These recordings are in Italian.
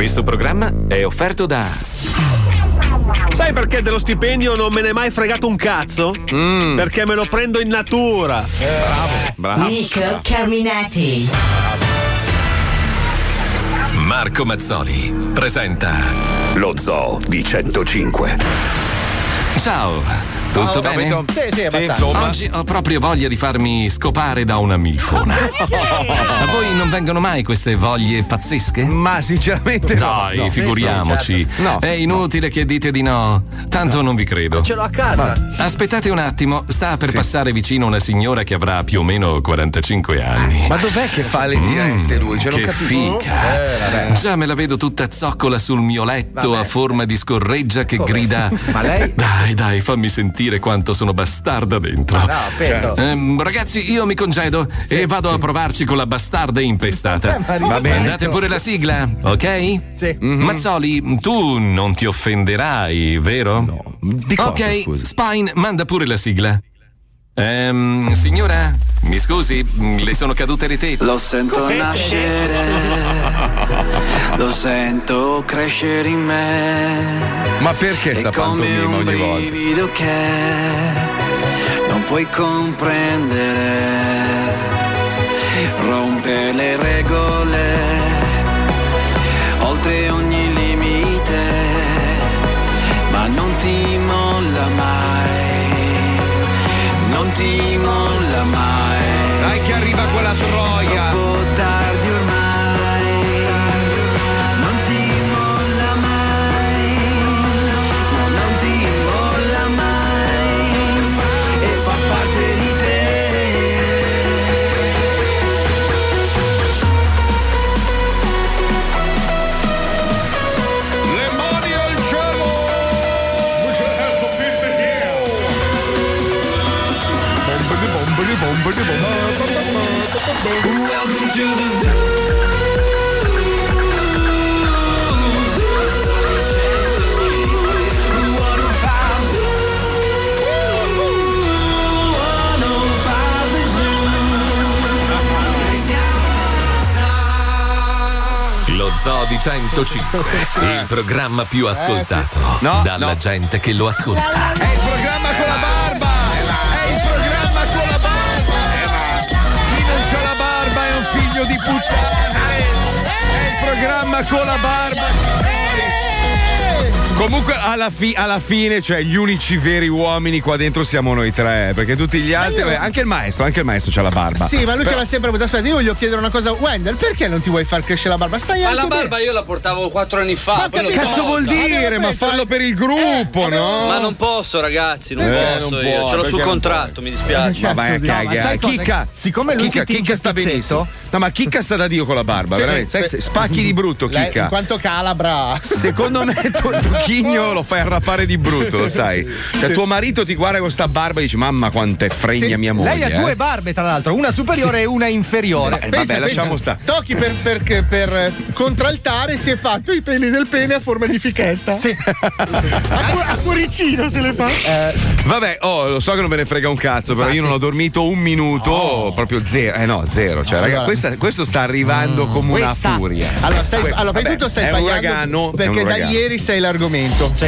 Questo programma è offerto da. Sai perché dello stipendio non me ne è mai fregato un cazzo? Perché me lo prendo in natura. Bravo. Nico Carminati. Marco Mazzoli presenta Lo Zoo di 105. Ciao. Tutto Ciao, bene? capito? Sì, sì, abbastanza. Oggi ho proprio voglia di farmi scopare da una milfona. A voi non vengono mai queste voglie pazzesche? Ma sinceramente no. Dai, no. figuriamoci. Sì, sì, certo. No. È inutile che dite di no. Tanto non vi credo. Ce l'ho a casa. Aspettate un attimo, sta per passare vicino una signora che avrà più o meno 45 anni. Ma dov'è che fa le dirette lui? Cioè, non che capisco. figa! Eh. Già me la vedo tutta zoccola sul mio letto Vabbè. a forma di scorreggia che grida. Ma lei- Dai, dai, fammi sentire quanto sono bastarda dentro. No, Petto. Ehm, ragazzi, io mi congedo e vado a provarci con la bastarda impestata. Eh, Va bene, rispetto. date pure la sigla, ok? Sì. Mazzoli, tu non ti offenderai, vero? No. Di cosa, ok, scusi? Spine, manda pure la sigla. Ehm, signora, mi scusi, le sono cadute le tette. Lo sento nascere, lo sento crescere in me. Ma perché sta pantomima un ogni volta? brivido che non puoi comprendere. Rompe le regole, ti mai. Dai che arriva quella troia. Welcome to the zoo. Lo Zoo di 105, il programma più ascoltato No, dalla no. gente che lo ascolta. È il programma programma con la barba! Comunque alla, fi- alla fine, cioè gli unici veri uomini qua dentro siamo noi tre, perché tutti gli altri, beh, anche il maestro, anche il maestro c'ha la barba. Sì, ma lui Però- ce l'ha sempre avuta. Aspetta, io voglio chiedere una cosa. Wendell, perché non ti vuoi far crescere la barba? Stai Ma la bene. barba io la portavo quattro anni fa. Ma capito. Cazzo vuol dire? Ma preso- fallo per il gruppo, avevo- no? Ma non posso, ragazzi, non Eh, posso non io. può, Ce l'ho sul contratto, mi dispiace. Ma vai a cagare. Chicca, Siccome lui Chicca, Chicca sta benissimo. No, ma Chicca sta da Dio con la barba, veramente. spacchi di brutto, Chicca. in quanto calabra. Secondo me tu, tu chigno lo fai arrapare di brutto, lo sai. Cioè, tuo marito ti guarda con sta barba e dici: Mamma, quanto è fregna Sì, mia moglie. Lei ha due eh." barbe, tra l'altro, una superiore e una inferiore. Eh, vabbè, lasciamo stare. Tocchi per, per, per, eh, contraltare si è fatto i peli del pene a forma di fichetta. Sì. A, cu- a cuoricino se le fa. Vabbè, oh, lo so che non me ne frega un cazzo, però io non ho dormito un minuto, proprio zero. Eh no, zero. Cioè, raga, allora- questa- questo sta arrivando come una Questa- furia. Allora, stai, allora prima vabbè, di tutto stai sbagliando uragano, perché da ieri sei l'argomento,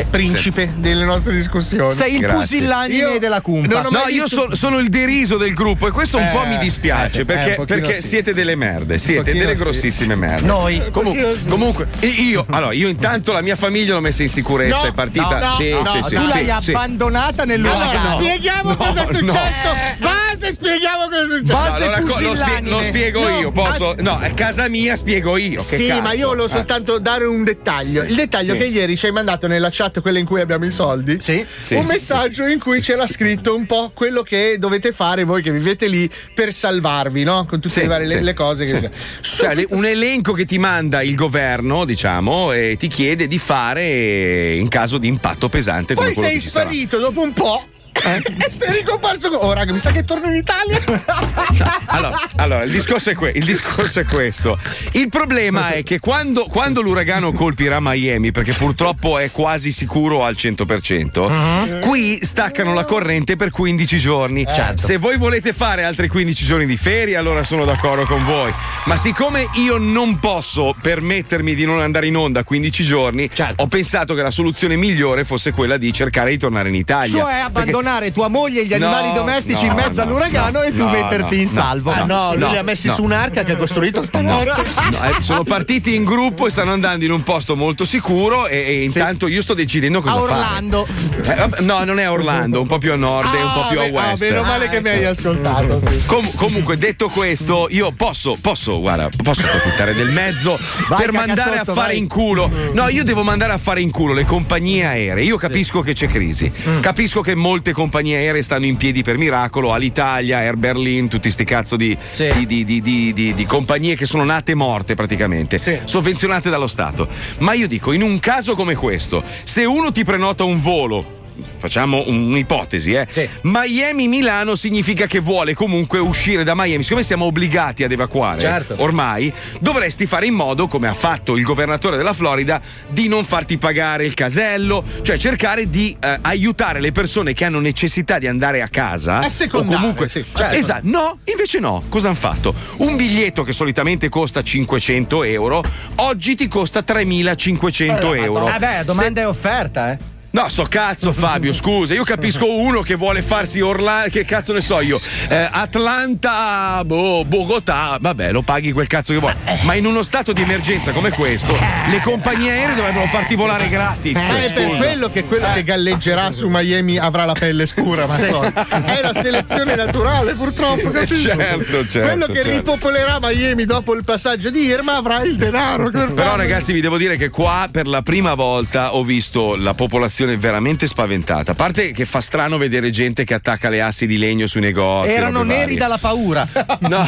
principe delle nostre discussioni. Sei il Grazie. pusillanime Io della cumpa. No, io so- sono il deriso del gruppo e questo un Eh, po' mi dispiace eh, eh, perché, pochino perché sì. siete delle merde, siete delle sì. grossissime merde. Noi. Comunque, sì. comunque, io, allora, io intanto la mia famiglia l'ho messa in sicurezza, No, è partita. no, no, sì, no, sì, no, sì, tu sì, l'hai sì. abbandonata Allora, nell'uragano. spieghiamo No, cosa è no. successo. Base, spieghiamo cosa è successo. Base Allora, lo, spie- lo spiego No, io, posso? No, è casa mia, spiego io. Sì, ma io volevo Eh. soltanto dare un dettaglio. Il dettaglio Sì. che ieri ci hai mandato nella chat, quella in cui abbiamo i soldi. Sì. Sì. Un messaggio in cui c'era scritto un po' quello che dovete fare voi che vivete lì per salvarvi, no? Con tutte Sì, le varie le, cose che. Cioè, un elenco che ti manda il governo, diciamo, e ti chiede di fare in caso di impatto pesante Poi sei ci sarà. sparito dopo un po'. E sei ricomparso. con- Oh, raga, mi sa che torno in Italia. Allora, allora, il, discorso è que- il discorso è questo. Il problema è che quando, quando l'uragano colpirà Miami, perché purtroppo è quasi sicuro al 100%, Mhm. qui staccano la corrente per 15 giorni. Certo. Se voi volete fare altri 15 giorni di ferie, allora sono d'accordo con voi. Ma siccome io non posso permettermi di non andare in onda 15 giorni, Certo. ho pensato che la soluzione migliore fosse quella di cercare di tornare in Italia. Cioè Perché- abbandonare tua moglie e gli animali No, domestici no, in mezzo no, all'uragano no, e tu no, metterti no, in no. salvo. Ah no, lui li ha messi no. su un'arca che ha costruito stanotte. No, eh, sono partiti in gruppo e stanno andando in un posto molto sicuro e, e intanto io sto decidendo cosa A fare. Orlando. Eh, no, non è Orlando, un po' più a nord e un po' più a Ah, ah, west. meno male che mi hai ascoltato. sì. Com- comunque, detto questo, io posso, posso, guarda, posso approfittare del mezzo Vai, per mandare cagassotto, a fare vai. in culo. No, io devo mandare a fare in culo le compagnie aeree. Io capisco che c'è crisi. Mm. Capisco che molte compagnie aeree stanno in piedi per miracolo. Alitalia, Air Berlin, tutti sti cazzo di, Sì. di, di- di- compagnie che sono nate morte praticamente, Sì. sovvenzionate dallo Stato. Ma io dico, in un caso come questo, se uno ti prenota un volo. Facciamo un'ipotesi, eh. Sì. Miami-Milano significa che vuole comunque uscire da Miami. Siccome siamo obbligati ad evacuare Certo. ormai, dovresti fare in modo, come ha fatto il governatore della Florida, di non farti pagare il casello, cioè cercare di eh, aiutare le persone che hanno necessità di andare a casa. È o secondario, comunque. sì, Cioè, esatto. No, invece no. Cosa hanno fatto? Un biglietto che solitamente costa 500 euro, oggi ti costa 3500 euro. Eh beh, domanda e offerta, eh. No, sto cazzo Fabio, scusa, io capisco uno che vuole farsi Orlando, che cazzo ne so io, eh, Atlanta, boh, Bogotà, vabbè, lo paghi quel cazzo che vuoi. Ma in uno stato di emergenza come questo, le compagnie aeree dovrebbero farti volare gratis. Eh, è per quello che quello che galleggerà su Miami avrà la pelle scura, ma so. è la selezione naturale, purtroppo, capito? Certo, certo, quello che certo. ripopolerà Miami dopo il passaggio di Irma avrà il denaro. per Però farlo. ragazzi vi devo dire che qua per la prima volta ho visto la popolazione veramente spaventata. A parte che fa strano vedere gente che attacca le assi di legno sui negozi. Erano neri varie. dalla paura. No,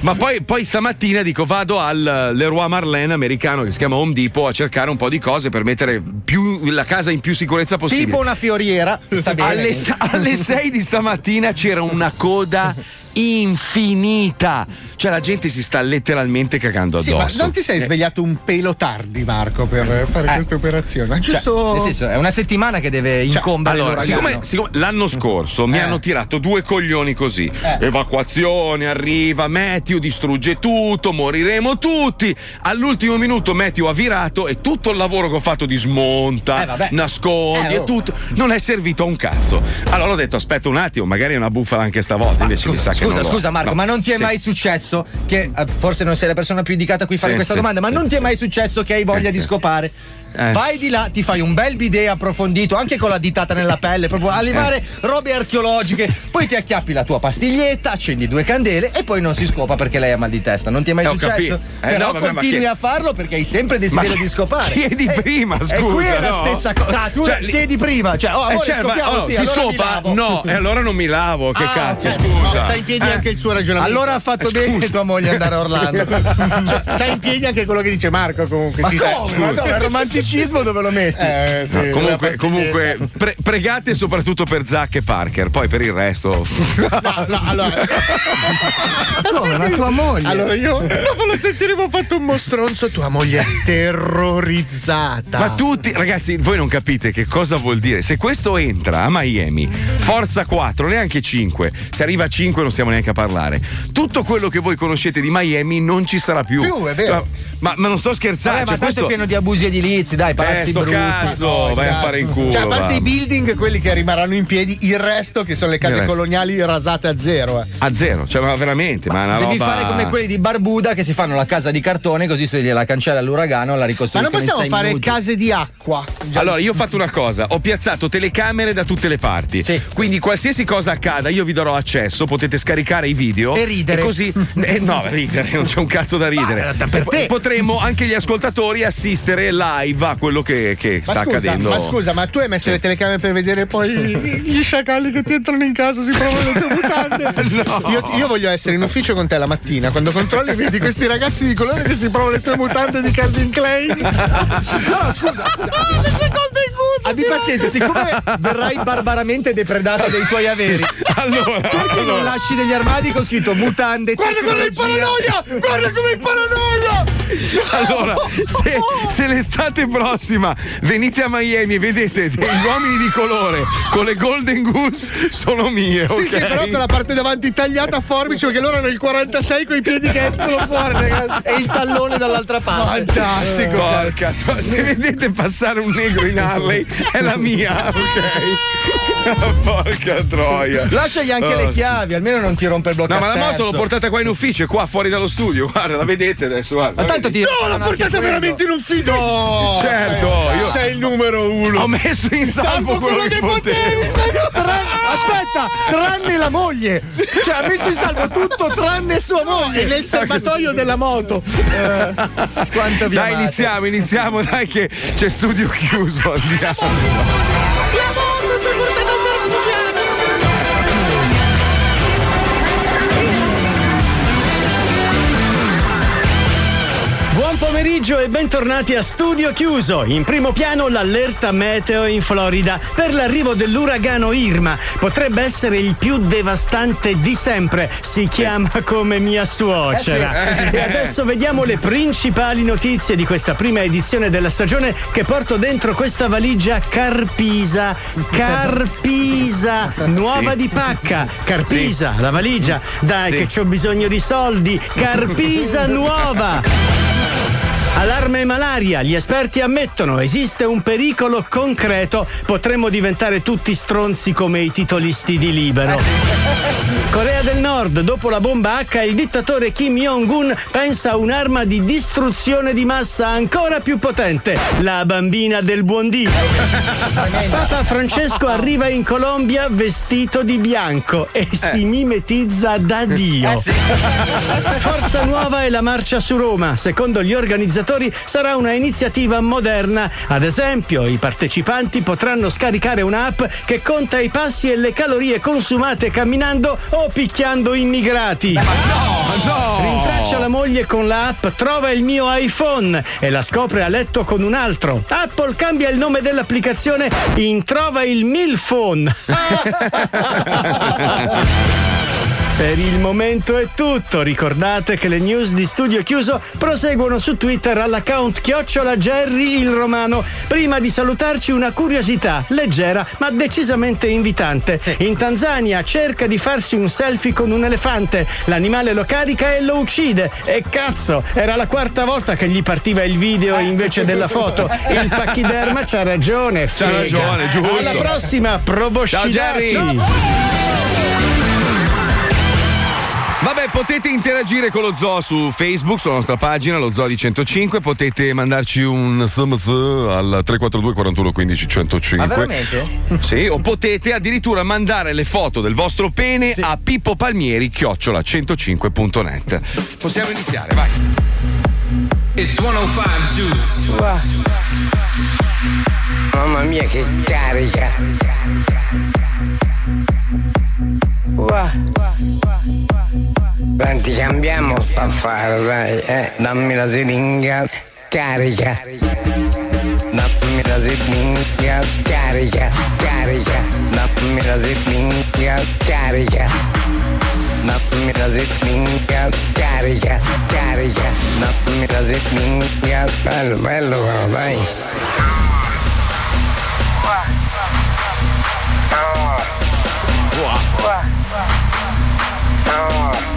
ma poi, poi stamattina dico vado al Leroy Marlene americano che si chiama Home Depot a cercare un po' di cose per mettere più- la casa in più sicurezza possibile. tipo una fioriera. Sta bene. alle, alle 6 di stamattina c'era una coda infinita. Cioè la gente si sta letteralmente cagando Sì, ma addosso. non ti sei svegliato un pelo tardi, Marco, per fare Eh. questa operazione? Cioè, giusto. nel senso, è una settimana che deve incombere Allora, l'uragano. siccome, siccome l'anno scorso mi Eh. hanno tirato due coglioni così, Eh. evacuazione, arriva Matthew, distrugge tutto, moriremo tutti. All'ultimo minuto Matthew ha virato e tutto il lavoro che ho fatto di smonta, Eh, nascondi Eh, e oh. tutto, non è servito a un cazzo. Allora ho detto aspetta un attimo, magari è una bufala anche stavolta, invece mi sa che Scusa, scusa Marco, No. ma non ti è Sì. mai successo che eh, forse non sei la persona più indicata a cui fare Sì, questa sì. domanda, ma non ti è mai successo che hai voglia di scopare? Eh. Vai di là, ti fai un bel bidet approfondito, anche con la ditata nella pelle, proprio a levare Eh. robe archeologiche. Poi ti acchiappi la tua pastiglietta, accendi due candele e poi non si scopa perché lei ha mal di testa. Non ti è mai Eh, ho successo? Eh, Però no, vabbè, continui chi- a farlo perché hai sempre desiderio Ma di scopare. chiedi Eh, prima, E qui è scusa, la no? stessa cosa. Ah, tu Cioè, chiedi prima, cioè, oh, Eh, amore, cioè, scopiamo, oh, sì, si allora scopa? No, e allora non mi lavo, che Ah, cazzo, ok. scusa. No, sta in piedi anche il suo ragionamento. Allora ha fatto bene tua moglie andare a Orlando. Cioè, sta in piedi anche quello che dice Marco comunque. Ma ci come? sei. Ma dove? Il romanticismo dove lo metti? Eh, sì, No, comunque, la comunque pre- pregate soprattutto per Zack e Parker, poi per il resto. No, no, allora. Come? Ma tua moglie? Allora io dopo lo sentiremo ho fatto un mostronzo. Tua moglie è terrorizzata. Ma tutti, ragazzi, voi non capite che cosa vuol dire. Se questo entra a Miami, forza 4, neanche 5. Se arriva a 5 non stiamo neanche a parlare. Tutto quello che voi conoscete di Miami non ci sarà più. Più, è vero. Ma, ma non sto scherzando. Vabbè, ma cioè, questo questo è pieno di abusi edilizi, dai, Eh, palazzi sto brutti. cazzo, vai a fare in culo. Cioè, a parte va. i building, quelli che rimarranno in piedi, il resto, che sono le case coloniali rasate a zero. eh. A zero, cioè, ma veramente, ma una Devi roba... fare come quelli di Barbuda che si fanno la casa di cartone così se gliela cancella l'uragano la Ma ricostruiscono non possiamo fare minuti. case di acqua. Allora, io ho fatto una cosa, ho piazzato telecamere da tutte le parti. Sì. Quindi qualsiasi cosa accada, io vi darò accesso, potete scaricare i video. E ridere. così. eh, no, ridere, non c'è un cazzo da ridere. Ma, per E te. Potremmo anche gli ascoltatori assistere live a quello che, che sta scusa, accadendo. ma scusa, ma tu hai messo le telecamere per vedere poi gli sciacalli che ti entrano in casa si provano le tue mutande? io, io voglio essere in ufficio con te la mattina, quando controlli e vedi questi ragazzi di colore che si provano le tue mutande di Calvin Klein. No, scusa, ah, le seconde in Abbi pazienza, siccome verrai barbaramente depredato dei tuoi averi. Allora, Perché allora. non lasci degli armadi con scritto mutande, Guarda come paranoia! Guarda come il paranoia! Allora, se, se l'estate prossima venite a Miami e vedete degli uomini di colore con le Golden Goose, sono mie. Sì, ok? sì, però con la parte davanti tagliata a forbice perché loro hanno il 46 con i piedi che escono fuori, ragazzi. E il tallone dall'altra parte. Fantastico. Porca, tro- se vedete passare un negro in Harley è la mia, ok? Porca troia. Lasciagli anche Oh, le sì. chiavi, almeno non ti rompe il No, blocco. ma la moto l'ho portata qua in ufficio, qua fuori dallo studio. Guarda, la vedete adesso, guarda. Ma tanto ti. No, l'ho portata veramente in ufficio! No! Certo, io- Sei il numero uno! Ho messo in salvo quello che potevo. Tran- aspetta, tranne la moglie. Cioè, ha messo in salvo tutto tranne sua moglie. E nel serbatoio della moto! Quanto vi Dai, amate. iniziamo, iniziamo, dai che c'è studio chiuso, andiamo. Pomeriggio e bentornati a Studio Chiuso. In primo piano l'allerta meteo in Florida per l'arrivo dell'uragano Irma. Potrebbe essere il più devastante di sempre. Si chiama come mia suocera. E adesso vediamo le principali notizie di questa prima edizione della stagione che porto dentro questa valigia Carpisa. Carpisa, nuova Sì. di pacca. Carpisa, la valigia. Dai Sì. che ho bisogno di soldi. Carpisa nuova. Allarme malaria, gli esperti ammettono esiste un pericolo concreto, potremmo diventare tutti stronzi come i titolisti di Libero. Corea del Nord, dopo la bomba H, il dittatore Kim Jong-un pensa a un'arma di distruzione di massa ancora più potente, la bambina del buon Dio. Papa Francesco arriva in Colombia vestito di bianco e si mimetizza da Dio. Forza Nuova e la marcia su Roma. Secondo gli organizzatori sarà una iniziativa moderna. Ad esempio, i partecipanti potranno scaricare un'app che conta i passi e le calorie consumate camminando o picchiando immigrati. Rintraccia la moglie con la app Trova il mio iPhone e la scopre a letto con un altro. Apple cambia il nome dell'applicazione in Trova il Milphone. Per il momento è tutto. Ricordate che le news di Studio Chiuso proseguono su Twitter all'account chiocciola Jerry il Romano. Prima di salutarci una curiosità, leggera ma decisamente invitante. In Tanzania cerca di farsi un selfie con un elefante. L'animale lo carica e lo uccide. E cazzo, era la quarta volta che gli partiva il video invece della foto. Il pachiderma c'ha ragione. C'ha ragione, giusto. Alla prossima, proboscidaci. Ciao, Jerry. Vabbè, potete interagire con lo zoo su Facebook, sulla nostra pagina, lo zoo di 105. Potete mandarci un SMS al 342 41 15 105. Ma veramente? Sì, o potete addirittura mandare le foto del vostro pene a Pippo Palmieri chiocciola 105.net. Possiamo iniziare, vai. It's 105 Zoo. Mamma mia che carica! Wow. Senti, cambiamo sta affare, dai, eh, dammi la siringa, carica. Dammi la siringa, carica, carica. Dammi la siringa, carica. Dammi la siringa, carica, carica. Dammi la siringa, bello, bello però, dai. Sigla è?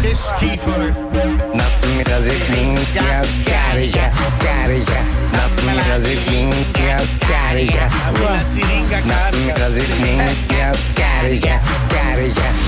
Che schifo! Dammi la siringa, carica, carica. Dammi la siringa, carica. La siringa Dammi la siringa, carica, carica.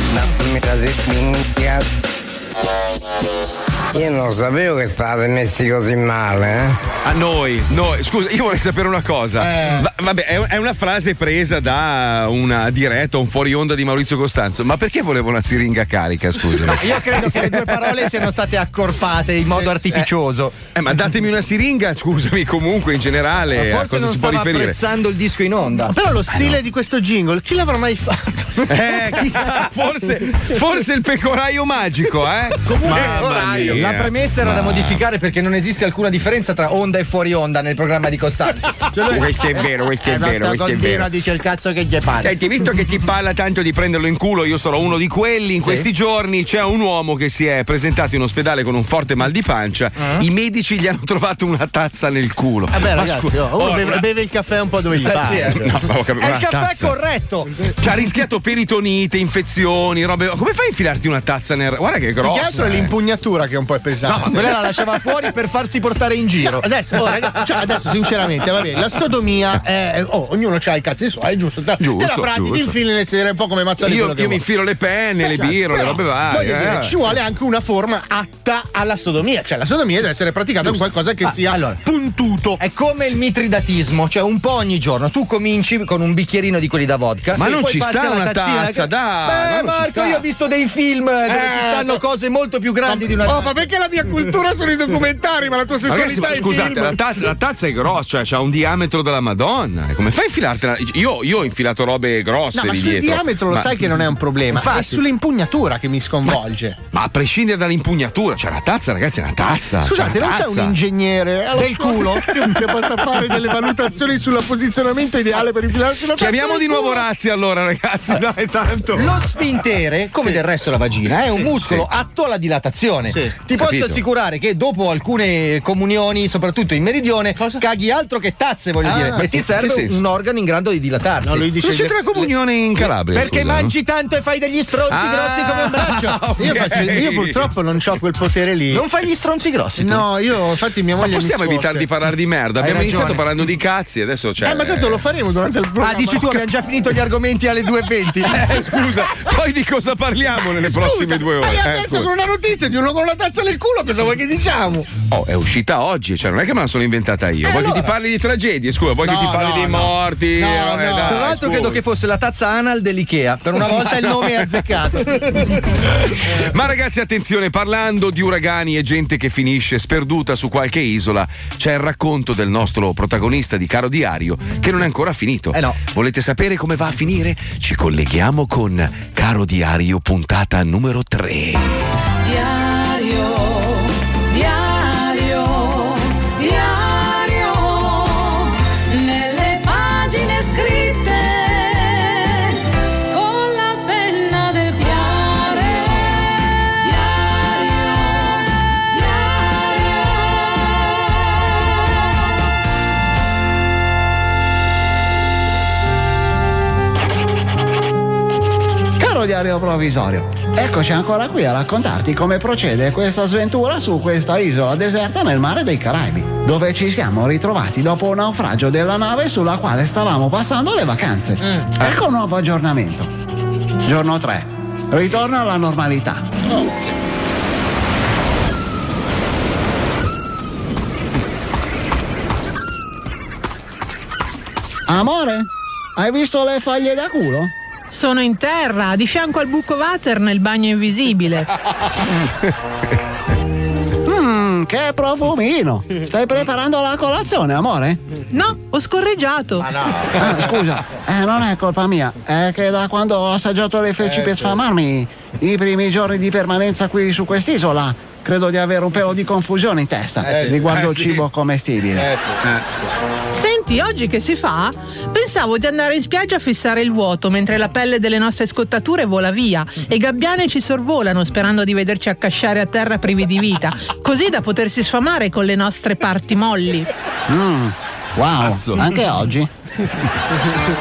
Io non sapevo che state messi così male, eh? A noi, noi. Scusa, io vorrei sapere una cosa. Va- vabbè, è, è una frase presa da una diretta, un fuori onda di Maurizio Costanzo. Ma perché volevo una siringa carica, scusami? Io credo che le due parole siano state accorpate in modo artificioso. Eh, ma datemi una siringa, scusami, comunque in generale. a Forse cosa non si può riferire? apprezzando il disco in onda. Però lo stile di questo jingle, chi l'avrà mai fatto? Eh, chissà, forse, forse il pecoraio magico, eh? Comunque, pecoraio. Mia. La premessa era da modificare perché non esiste alcuna differenza tra onda e fuori onda nel programma di Costanzo. Cioè lui- Questo è vero, questo è vero, questo è vero. dice il cazzo che gli pare. Senti, visto che ti parla tanto di prenderlo in culo, io sono uno di quelli. In questi giorni c'è un uomo che si è presentato in ospedale con un forte mal di pancia. I medici gli hanno trovato una tazza nel culo. Vabbè, Ma ragazzi, scusa, oh, uno ora- beve, beve il caffè un po' dove gli Eh, pare. sì, eh. No, ma È il caffè tazza. corretto. Ci ha rischiato peritonite, infezioni, robe. Come fai a infilarti una tazza nel. Guarda che è Più grossa. che altro è eh. l'impugnatura che è un po' pesante. No, ma quella la lasciava fuori per farsi portare in giro. Adesso, oh, ragazzi, cioè, adesso sinceramente, va bene, la sodomia è. Oh, ognuno ha i cazzi suoi, giusto? Te, Giusto, te la pratichi, giusto. infili nel sedere un po' come mazzare Io, io mi infilo le penne, le Cioè, birre, le robe varie. dire, eh. ci vuole anche una forma atta alla sodomia. Cioè, la sodomia deve essere praticata con qualcosa che Ah, sia allora. puntuto. È come il mitridatismo, cioè un po' ogni giorno. Tu cominci con un bicchierino di quelli da vodka. Ma non ci sta una tazzina, tazza, che- dai, Beh, Marco, io ho visto dei film dove Eh, ci stanno cose molto più grandi di una Oh, tazza. Ma perché la mia cultura sono i documentari, ma la tua Ragazzi, sessualità ma è scusate, film. la tazza, la tazza è grossa, cioè ha un diametro della Madonna. Come fai a infilartela? Io, io ho infilato robe grosse No, ma lì sul dietro. diametro lo Ma- sai che non è un problema. Infatti. È sull'impugnatura che mi sconvolge. Ma a prescindere dall'impugnatura, cioè la tazza, ragazzi, è una tazza. Scusate, cioè, non una c'è tazza. un ingegnere allora, Del culo? che, possa fare delle valutazioni sul posizionamento ideale per infilarsi la tazza Chiamiamo di nuovo? Razzi allora, ragazzi, dai, tanto. Lo sfintere, come del resto la vagina, è un Sì, muscolo atto alla dilatazione. Sì. Ti posso Capito. assicurare che dopo alcune comunioni, soprattutto in meridione, caghi altro che tazze, voglio Ah, dire. E ti serve senso? un organo in grado di dilatarsi. No, lui dice Non c'entra la comunione in Calabria. Perché scusa, mangi tanto e fai degli stronzi Ah, grossi come un braccio. Io, faccio- io purtroppo non ho quel potere lì. Non fai gli stronzi grossi. tu? No, io infatti mia Ma moglie mi possiamo evitare di parlare di merda? Hai Abbiamo ragione. iniziato parlando di cazzi, adesso c'è. Eh, ma tanto lo faremo durante il programma. Ah, dici tu, abbiamo già finito gli argomenti alle 2.20. Eh, scusa, poi di cosa parliamo nelle Scusa, prossime due ore? Hai Eh, aperto con una notizia di uno con la tazza nel culo, cosa vuoi che diciamo? Oh, è uscita oggi, cioè non è che me la sono inventata io. vuoi che ti parli di tragedie? Scusa, vuoi che No, ti parli no, dei no. morti? No, Eh, no. dai, Tra l'altro scusa. credo che fosse la tazza anal dell'Ikea. Per una volta il nome è azzeccato. Ma ragazzi, attenzione, parlando di uragani e gente che finisce sperduta su qualche isola, c'è il racconto del nostro protagonista di Caro Diario che non è ancora finito. Eh no. Volete sapere come va a finire? Ci colleghiamo con Caro Diario puntata numero 3. Diario, Caro diario provvisorio, eccoci ancora qui a raccontarti come procede questa sventura su questa isola deserta nel mare dei Caraibi, dove ci siamo ritrovati dopo un naufragio della nave sulla quale stavamo passando le vacanze. Ecco un nuovo aggiornamento. Giorno 3. Ritorno alla normalità. Amore, hai visto le foglie da culo? Sono in terra, di fianco al buco water nel bagno invisibile. Mmm, che profumino! Stai preparando la colazione, amore? No, ho scorreggiato. Ah, scusa, eh, non è colpa mia, è che da quando ho assaggiato le feci per sfamarmi i primi giorni di permanenza qui su quest'isola, credo di avere un pelo di confusione in testa Eh sì, riguardo eh il sì. cibo commestibile. Eh sì, sì, Senti, oggi che si fa? Pensavo di andare in spiaggia a fissare il vuoto mentre la pelle delle nostre scottature vola via e gabbiane ci sorvolano sperando di vederci accasciare a terra privi di vita, così da potersi sfamare con le nostre parti molli. Mm, wow, Cazzo. anche oggi.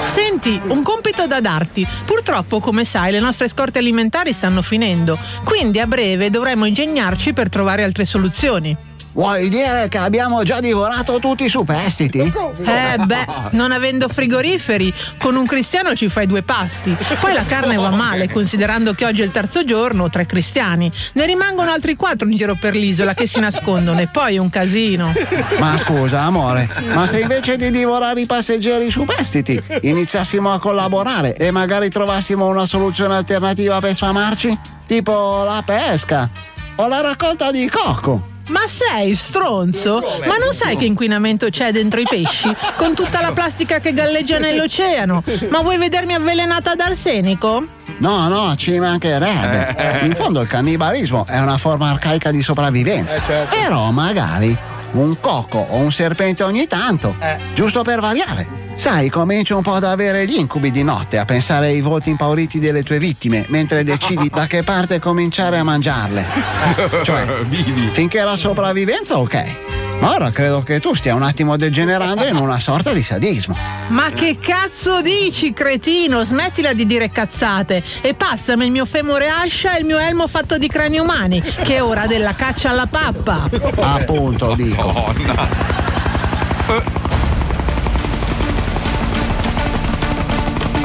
Senti, un compito da darti. Purtroppo, come sai, le nostre scorte alimentari stanno finendo, quindi a breve dovremo ingegnarci per trovare altre soluzioni. Vuoi dire che abbiamo già divorato tutti i superstiti? Eh beh, non avendo frigoriferi, con un cristiano ci fai due pasti. Poi la carne va male, considerando che oggi è il terzo giorno, tre cristiani. Ne rimangono altri quattro in giro per l'isola che si nascondono e poi è un casino. Ma scusa, amore, ma se invece di divorare i passeggeri superstiti iniziassimo a collaborare e magari trovassimo una soluzione alternativa per sfamarci? Tipo la pesca o la raccolta di cocco? Ma sei stronzo? Ma non sai che inquinamento c'è dentro i pesci? Con tutta la plastica che galleggia nell'oceano? Ma vuoi vedermi avvelenata ad arsenico? No, no, ci mancherebbe. In fondo il cannibalismo è una forma arcaica di sopravvivenza. Però magari un cocco o un serpente ogni tanto, giusto per variare. Sai, comincio un po' ad avere gli incubi di notte, a pensare ai volti impauriti delle tue vittime, mentre decidi da che parte cominciare a mangiarle. Cioè, finché la sopravvivenza, ok. Ma ora credo che tu stia un attimo degenerando in una sorta di sadismo. Ma che cazzo dici, cretino? Smettila di dire cazzate e passami il mio femore ascia e il mio elmo fatto di crani umani, che è ora della caccia alla pappa. Appunto, dico.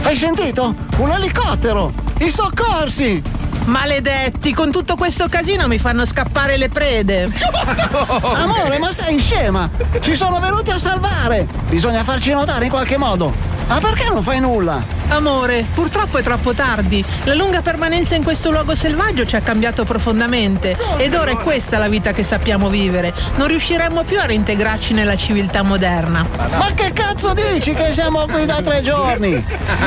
Hai sentito? Un elicottero! I soccorsi! Maledetti, con tutto questo casino mi fanno scappare le prede. Amore, ma sei scema! Ci sono venuti a salvare! Bisogna farci notare in qualche modo! Ma perché non fai nulla? Amore, purtroppo è troppo tardi. La lunga permanenza in questo luogo selvaggio ci ha cambiato profondamente. Ed ora è questa la vita che sappiamo vivere. Non riusciremmo più a reintegrarci nella civiltà moderna. Ma che cazzo dici che siamo qui da tre giorni?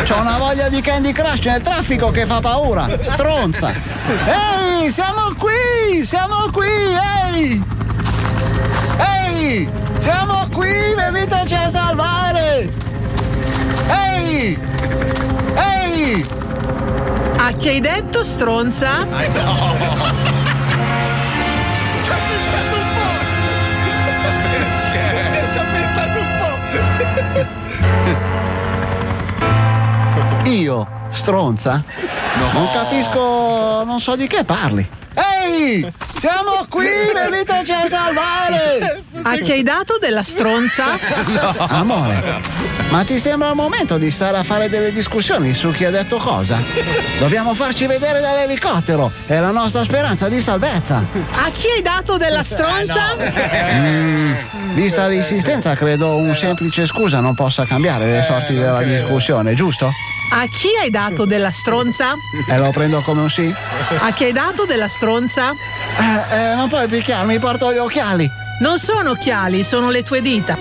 C'ho una voglia di Candy Crush nel traffico che fa paura! Stronza! Ehi, siamo qui! Siamo qui! Ehi! Ehi! Siamo qui! Veniteci a salvare! Ehi! Ehi! A chi hai detto, stronza? Ci ha pensato un po'! Perché? Ci ha pensato un po'! Io? Stronza? Non capisco. non so di che parli. Ehi! Siamo qui! Veniteci a salvare! A chi hai dato della stronza? Amore, ma ti sembra il momento di stare a fare delle discussioni su chi ha detto cosa? Dobbiamo farci vedere dall'elicottero, è la nostra speranza di salvezza. A chi hai dato della stronza? Mm, vista l'insistenza, credo un semplice scusa non possa cambiare le sorti della discussione, giusto? A chi hai dato della stronza? E lo prendo come un sì? A chi hai dato della stronza? Eh, eh, non puoi picchiarmi, porto gli occhiali. Non sono occhiali, sono le tue dita.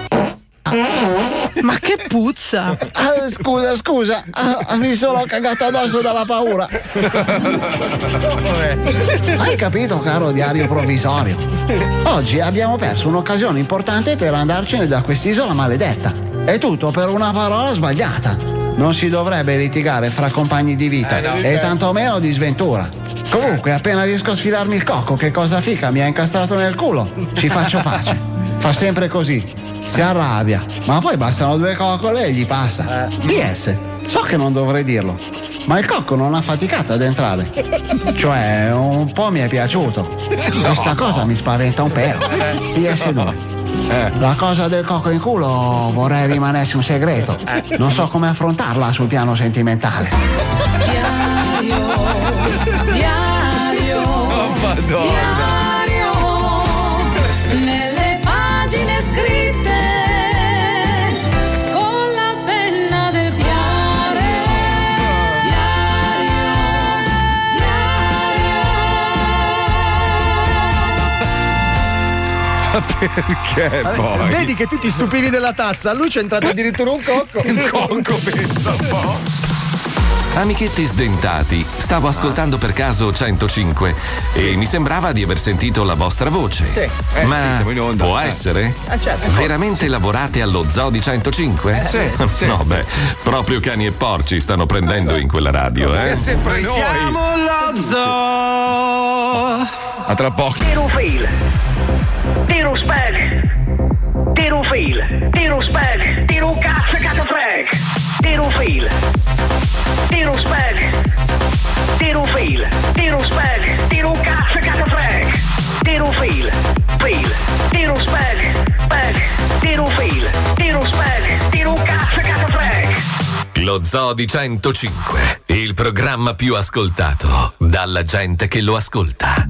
Ma che puzza! Ah, scusa, scusa, ah, mi sono cagato addosso dalla paura. Hai capito, caro diario provvisorio? Oggi abbiamo perso un'occasione importante per andarcene da quest'isola maledetta. È tutto per una parola sbagliata. Non si dovrebbe litigare fra compagni di vita Eh, no, e tantomeno di sventura. Comunque, appena riesco a sfilarmi il cocco, che cosa fica mi ha incastrato nel culo. Ci faccio pace. Fa sempre così. Si arrabbia. Ma poi bastano due coccole e gli passa. PS, so che non dovrei dirlo. Ma il cocco non ha faticato ad entrare. Cioè, un po' mi è piaciuto. Questa cosa mi spaventa un pelo. PS2. La cosa del cocco in culo vorrei rimanesse un segreto. Non so come affrontarla sul piano sentimentale. Diario, diario, Perché Vabbè, poi? Vedi che tu ti stupivi della tazza, a lui c'è entrato addirittura un cocco. Un cocco, pensa un po'. Amichetti sdentati, stavo ascoltando per caso 105 e mi sembrava di aver sentito la vostra voce. Sì. Eh, Ma sì, siamo in onda. può Eh. essere? Ah, certo. Veramente lavorate allo zoo di 105? sì, sì, no, sì. beh, proprio cani e porci stanno prendendo in quella radio, eh? Se- sempre noi. lo zoo. A tra poco. Tiro un fil. Tiro spec. Tiro fil. Tiro spec. Tiro cazzo cazzo freg. Tiro fil. Tiro spec. Tiro fil. Tiro spec. Tiro cazzo cazzo freg. Tiro fil. Fil. Tiro spec. Spec. Tiro fil. Tiro spec. Tiro cazzo cazzo freg. Lo Zoo di 105, il programma più ascoltato dalla gente che lo ascolta.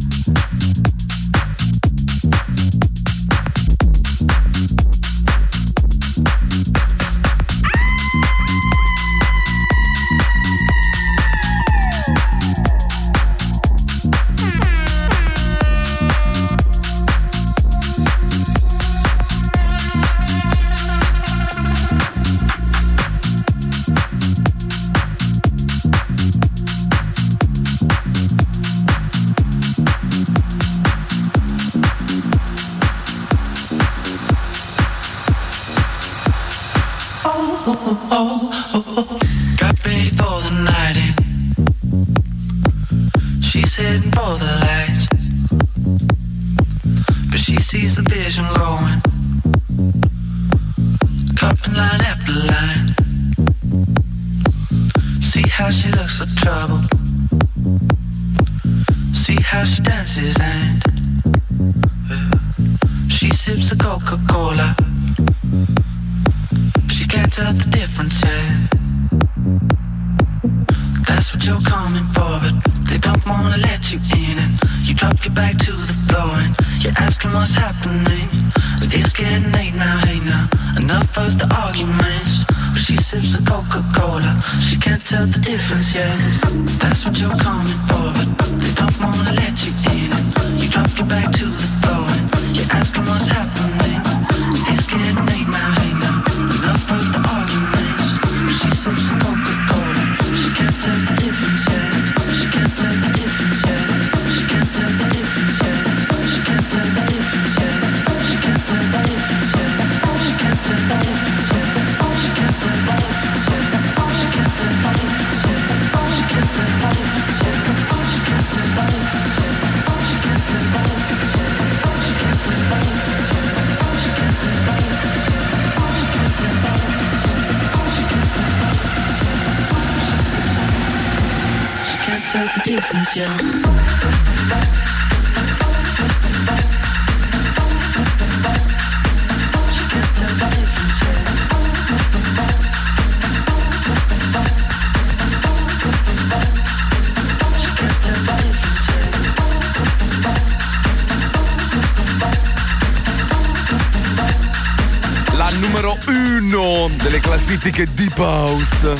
Classifiche Deep House.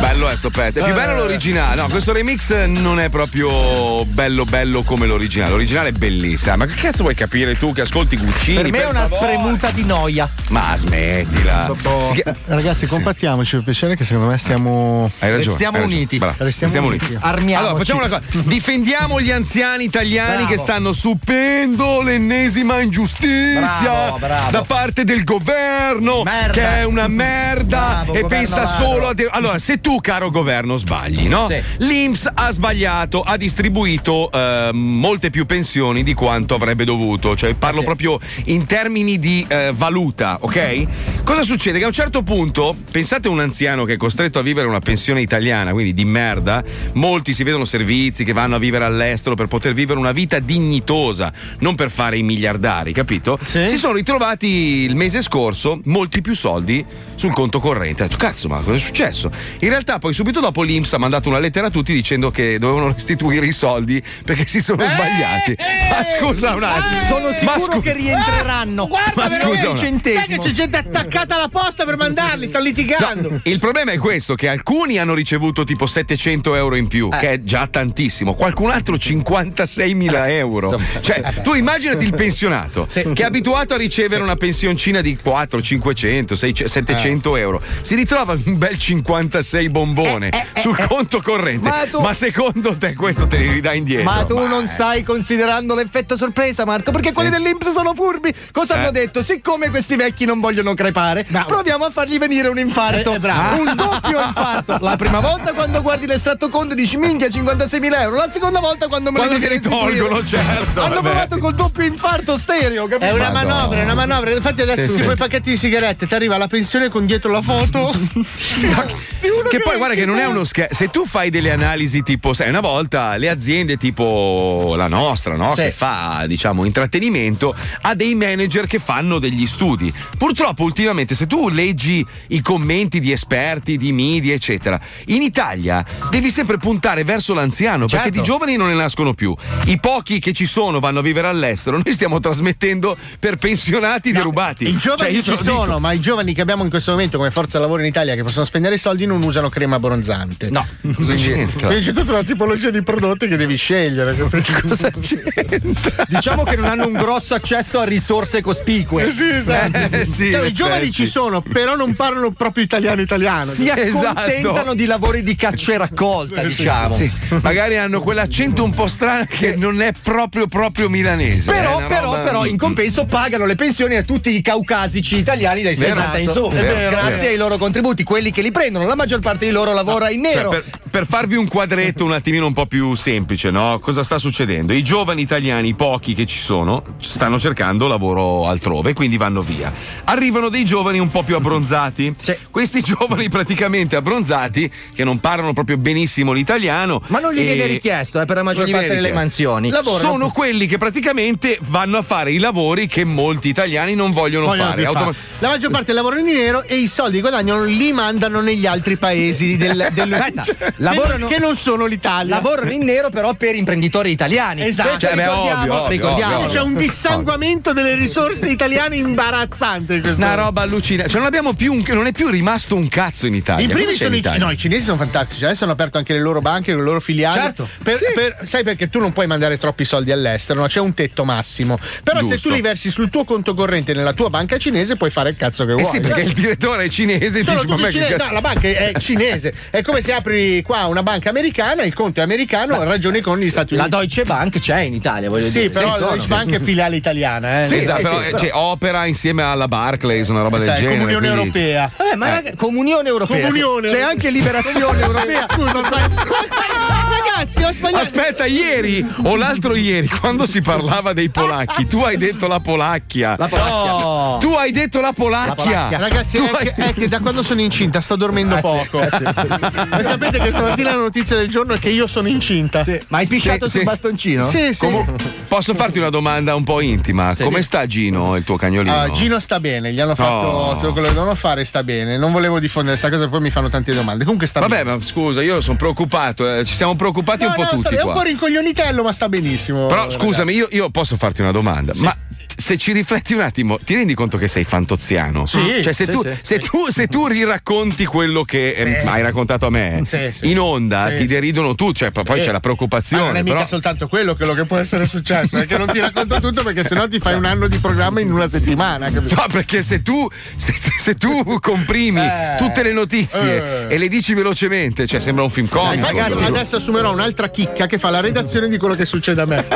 Bello è sto pezzo. È più bello l'originale. No, questo remix non è proprio bello bello come l'originale. L'originale è bellissima. Ma che cazzo vuoi capire tu che ascolti Guccini? Per me è una favore? spremuta di noia. Ma smettila. Si chia- Eh, Ragazzi, compattiamoci per piacere che secondo me stiamo. Hai ragione. Restiamo hai ragione. uniti. Bravo. Restiamo uniti. Armiamoci. Allora, facciamo una cosa: difendiamo gli anziani italiani Bravo. che stanno subendo l'ennesima ingiustizia Bravo, bravo. da parte del governo, Merda. che è una merda Bravo, e pensa solo a. de- allora, se tu, caro governo, sbagli, no? Sì. L'Inps ha sbagliato, ha distribuito eh, molte più pensioni di quanto avrebbe dovuto. Cioè, parlo Sì. proprio in termini di eh, valuta, ok? Cosa succede? Che a un certo punto, pensate a un anziano che è costretto a vivere una pensione italiana, quindi di merda. Molti si vedono servizi che vanno a vivere all'estero per poter vivere una vita dignitosa, non per fare i miliardari, capito? Si sono ritrovati il mese scorso molti più soldi sul conto corrente. Ha detto, cazzo, ma cosa è successo? In realtà, poi subito dopo l'Inps ha mandato una lettera a tutti dicendo che dovevano restituire i soldi perché si sono sbagliati. ma scusa un attimo. Sono Ma sicuro scu- che rientreranno. Guarda, Ma scusa, i centesimi. Che c'è gente attaccata alla posta per mandarli, stanno litigando. No, il problema è questo: che alcuni hanno ricevuto tipo 700 euro in più, che è già tantissimo, qualcun altro 56.000 euro. Cioè, tu immaginati il pensionato che è abituato a ricevere una pensioncina di 4, 500, 600, 700 euro, si ritrova un bel 56 bombone sul conto corrente. Ma Ma, tu- secondo te questo te li ridà indietro? Ma tu non eh. stai considerando l'effetto sorpresa, Marco, perché quelli dell'Inps sono furbi. Cosa Eh. hanno detto? Siccome questi vecchi non vogliono crepare, proviamo a fargli venire un infarto. Eh, eh, bravo. Un doppio infarto. La prima volta quando guardi l'estratto conto dici minchia 56.000 euro. La seconda volta quando me Quando li devi tolgono, certo, Hanno vabbè. provato col doppio infarto stereo, capito? È una Madonna. manovra, è una manovra. Infatti adesso Sì, tipo sì. i pacchetti di sigarette, ti arriva la pensione con dietro la foto. Che poi guarda che non è uno scherzo. Se tu fai delle analisi tipo, sai, una volta le aziende tipo la nostra, no? Sì. Che fa, diciamo, intrattenimento, ha dei manager che fanno degli studi. Purtroppo, ultimamente, se tu leggi i commenti di esperti, di media, eccetera, in Italia devi sempre puntare verso l'anziano, perché Certo. di giovani non ne nascono più. I pochi che ci sono vanno a vivere all'estero. Noi stiamo trasmettendo per pensionati derubati. I giovani Cioè, io ci lo dico. sono, ma i giovani che abbiamo in questo momento come forza lavoro in Italia che possono spendere i soldi non usano crema abbronzante. No, cosa c'entra? Quindi c'è tutta una tipologia di prodotti che devi scegliere. Cosa c'entra? Diciamo che non hanno un grosso accesso a risorse cospicue. Eh sì, esatto. Eh, sì, Cioè, I giovani effetti. ci sono, però non parlano proprio italiano italiano. Si accontentano di lavori di caccia e raccolta, diciamo. Sì, magari hanno quell'accento un po' strano che non è proprio proprio milanese. Però, una però, roba- però, in compenso pagano le pensioni a tutti i caucasici italiani dai Vero. 60 in su. Grazie ai loro contributi, quelli che li prendono. La maggior parte di loro lavora in Cioè, nero. per, per farvi un quadretto un attimino un po' più semplice, no? Cosa sta succedendo? I giovani italiani, pochi che ci sono, stanno cercando lavoro altrove, quindi vanno via. Arrivano dei giovani un po' più abbronzati. Questi giovani praticamente abbronzati, che non parlano proprio benissimo l'italiano. Ma non gli e- viene richiesto, eh, per la maggior parte delle mansioni. Sono quelli che praticamente vanno a fare i lavori che molti italiani non vogliono, Vogliono fare. fare. La maggior parte lavorano in nero e i soldi che guadagnano li mandano negli altri paesi del, del- Aspetta, che- lavorano- che non sono l'Italia. Lavorano in nero, però per imprenditori italiani. Esatto. Questo Cioè, beh, ricordiamo, ovvio, ovvio, ricordiamo. ovvio, C'è un dissanguamento delle risorse italiane imbarazzante. In questo Una roba allucinante. Cioè, non abbiamo più un- non è più rimasto un cazzo in Italia. I primi sono i, Italia? no, i cinesi sono fantastici, adesso hanno aperto anche le loro banche, le loro filiali. Certo. Per- per- sai perché tu non puoi mandare troppi soldi all'estero, no? c'è un tetto massimo. Però se Giusto. tu li versi sul tuo conto corrente nella tua banca cinese puoi fare il cazzo che Eh vuoi. sì, perché il direttore è cinese Sono dici, ma tutti cinesi. cazzo- No, la banca è cinese. È come se apri qua una banca americana, il conto è americano, ragioni con gli Stati La Uniti. Deutsche Bank c'è in Italia, voglio Sì, dire. però la Deutsche Bank è filiale italiana. Eh. Sì, esatto, però, eh, cioè, opera insieme alla Barclays, una roba del Sai, genere. Comunione quindi- Europea. Eh, ma raga, comunione europea. Comunione. C'è anche liberazione europea. Scusa, sbagliato. Ragazzi, ho sbagliato. Aspetta, ieri o l'altro ieri, quando si parlava dei polacchi, tu hai detto la Polacchia. La Polacchia. No. Tu hai detto la Polacchia. Ragazzi, Tu è, hai- che, è che da quando sono incinta sto dormendo poco. E sapete che stamattina la notizia del giorno è che io sono incinta. Ma hai pisciato Sì, sul sì. bastoncino? Sì, sì. Comu- posso farti una domanda un po' intima? Sì. Come sta Gino, il tuo cagnolino? Ah, Gino sta bene, gli hanno fatto Oh. quello che devono fare, sta bene. Non volevo diffondere questa cosa, poi mi fanno tante domande. Comunque sta Vabbè, bene. ma scusa, io sono preoccupato, eh, ci siamo preoccupati No, un po' no, sta tutti bene, è un po' rincoglionitello, ma sta benissimo. Però scusami, io, io posso farti una domanda. Ma se ci rifletti un attimo, ti rendi conto che sei fantoziano? Sì, Cioè, se, sì, tu, sì. se, tu, se tu riracconti quello che eh, hai raccontato a me Sì, sì. in onda, Sì, ti sì. deridono tu, cioè, poi Sì. c'è la Ma preoccupazione. non è mica però... soltanto quello, quello che può essere successo, è che non ti racconto tutto perché sennò ti fai un anno di programma in una settimana. capito? No, perché se tu, se, se tu comprimi Eh. tutte le notizie Eh. e le dici velocemente, cioè sembra un film comico. Ragazzi, adesso assumerò un'altra chicca che fa la redazione di quello che succede a me.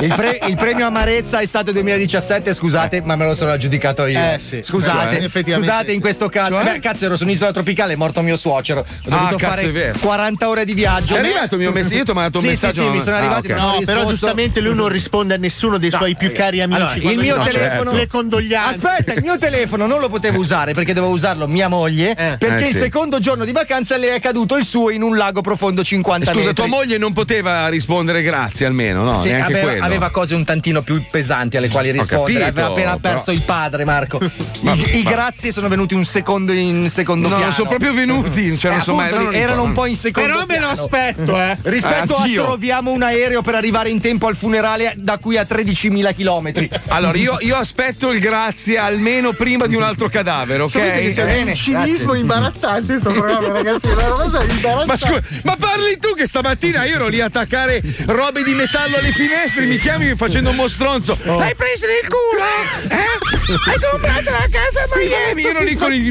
Il, pre- il premio Amarezza estate 2017, scusate, ma me lo sono aggiudicato io. Eh, sì. Scusate, Cioè, scusate in questo caso. Beh, cazzo, ero su un'isola tropicale, è morto mio suocero. Ho Ah, dovuto cazzo, fare è vero. 40 ore di viaggio. È arrivato il mio messaggio, io ti ho mandato un sì, messaggio, Sì, sì, mi sono Ah, arrivati, ok. ma non ho No, però giustamente lui non risponde a nessuno dei suoi più cari amici. Allora, il mio No, telefono. certo. Le condoglianze. Aspetta, il mio telefono non lo potevo usare perché dovevo usarlo mia moglie. perché Eh, il sì. secondo giorno di vacanza le è caduto il suo in un lago profondo 50 Scusa, metri. tua moglie non poteva rispondere grazie almeno, no? Sì, Neanche aveva, quello. aveva cose un tantino più pesanti alle quali rispondere. capito, aveva appena però- perso il padre, Marco. Ma- I, i ma- grazie sono venuti un secondo in secondo No, piano. non sono proprio venuti, cioè Eh, mai- appunto, non li erano ricordo. un po' in secondo Però me lo piano. aspetto, eh. Rispetto Anch'io. a troviamo un aereo per arrivare in tempo al funerale da qui a 13.000 km. Allora, io, io aspetto il grazie almeno prima di un altro cadavere, ok? Sapete c'è Bene, un cinismo grazie. imbarazzante sto programma, ragazzi. Una cosa imbarazzante. Ma, scusa, ma parli tu che stamattina io ero lì a attaccare robe di metallo alle finestre, mi chiami facendo un mostronzo. Oh. L'hai preso nel culo? Eh? Hai comprato la casa a Miami? Io ero lì con i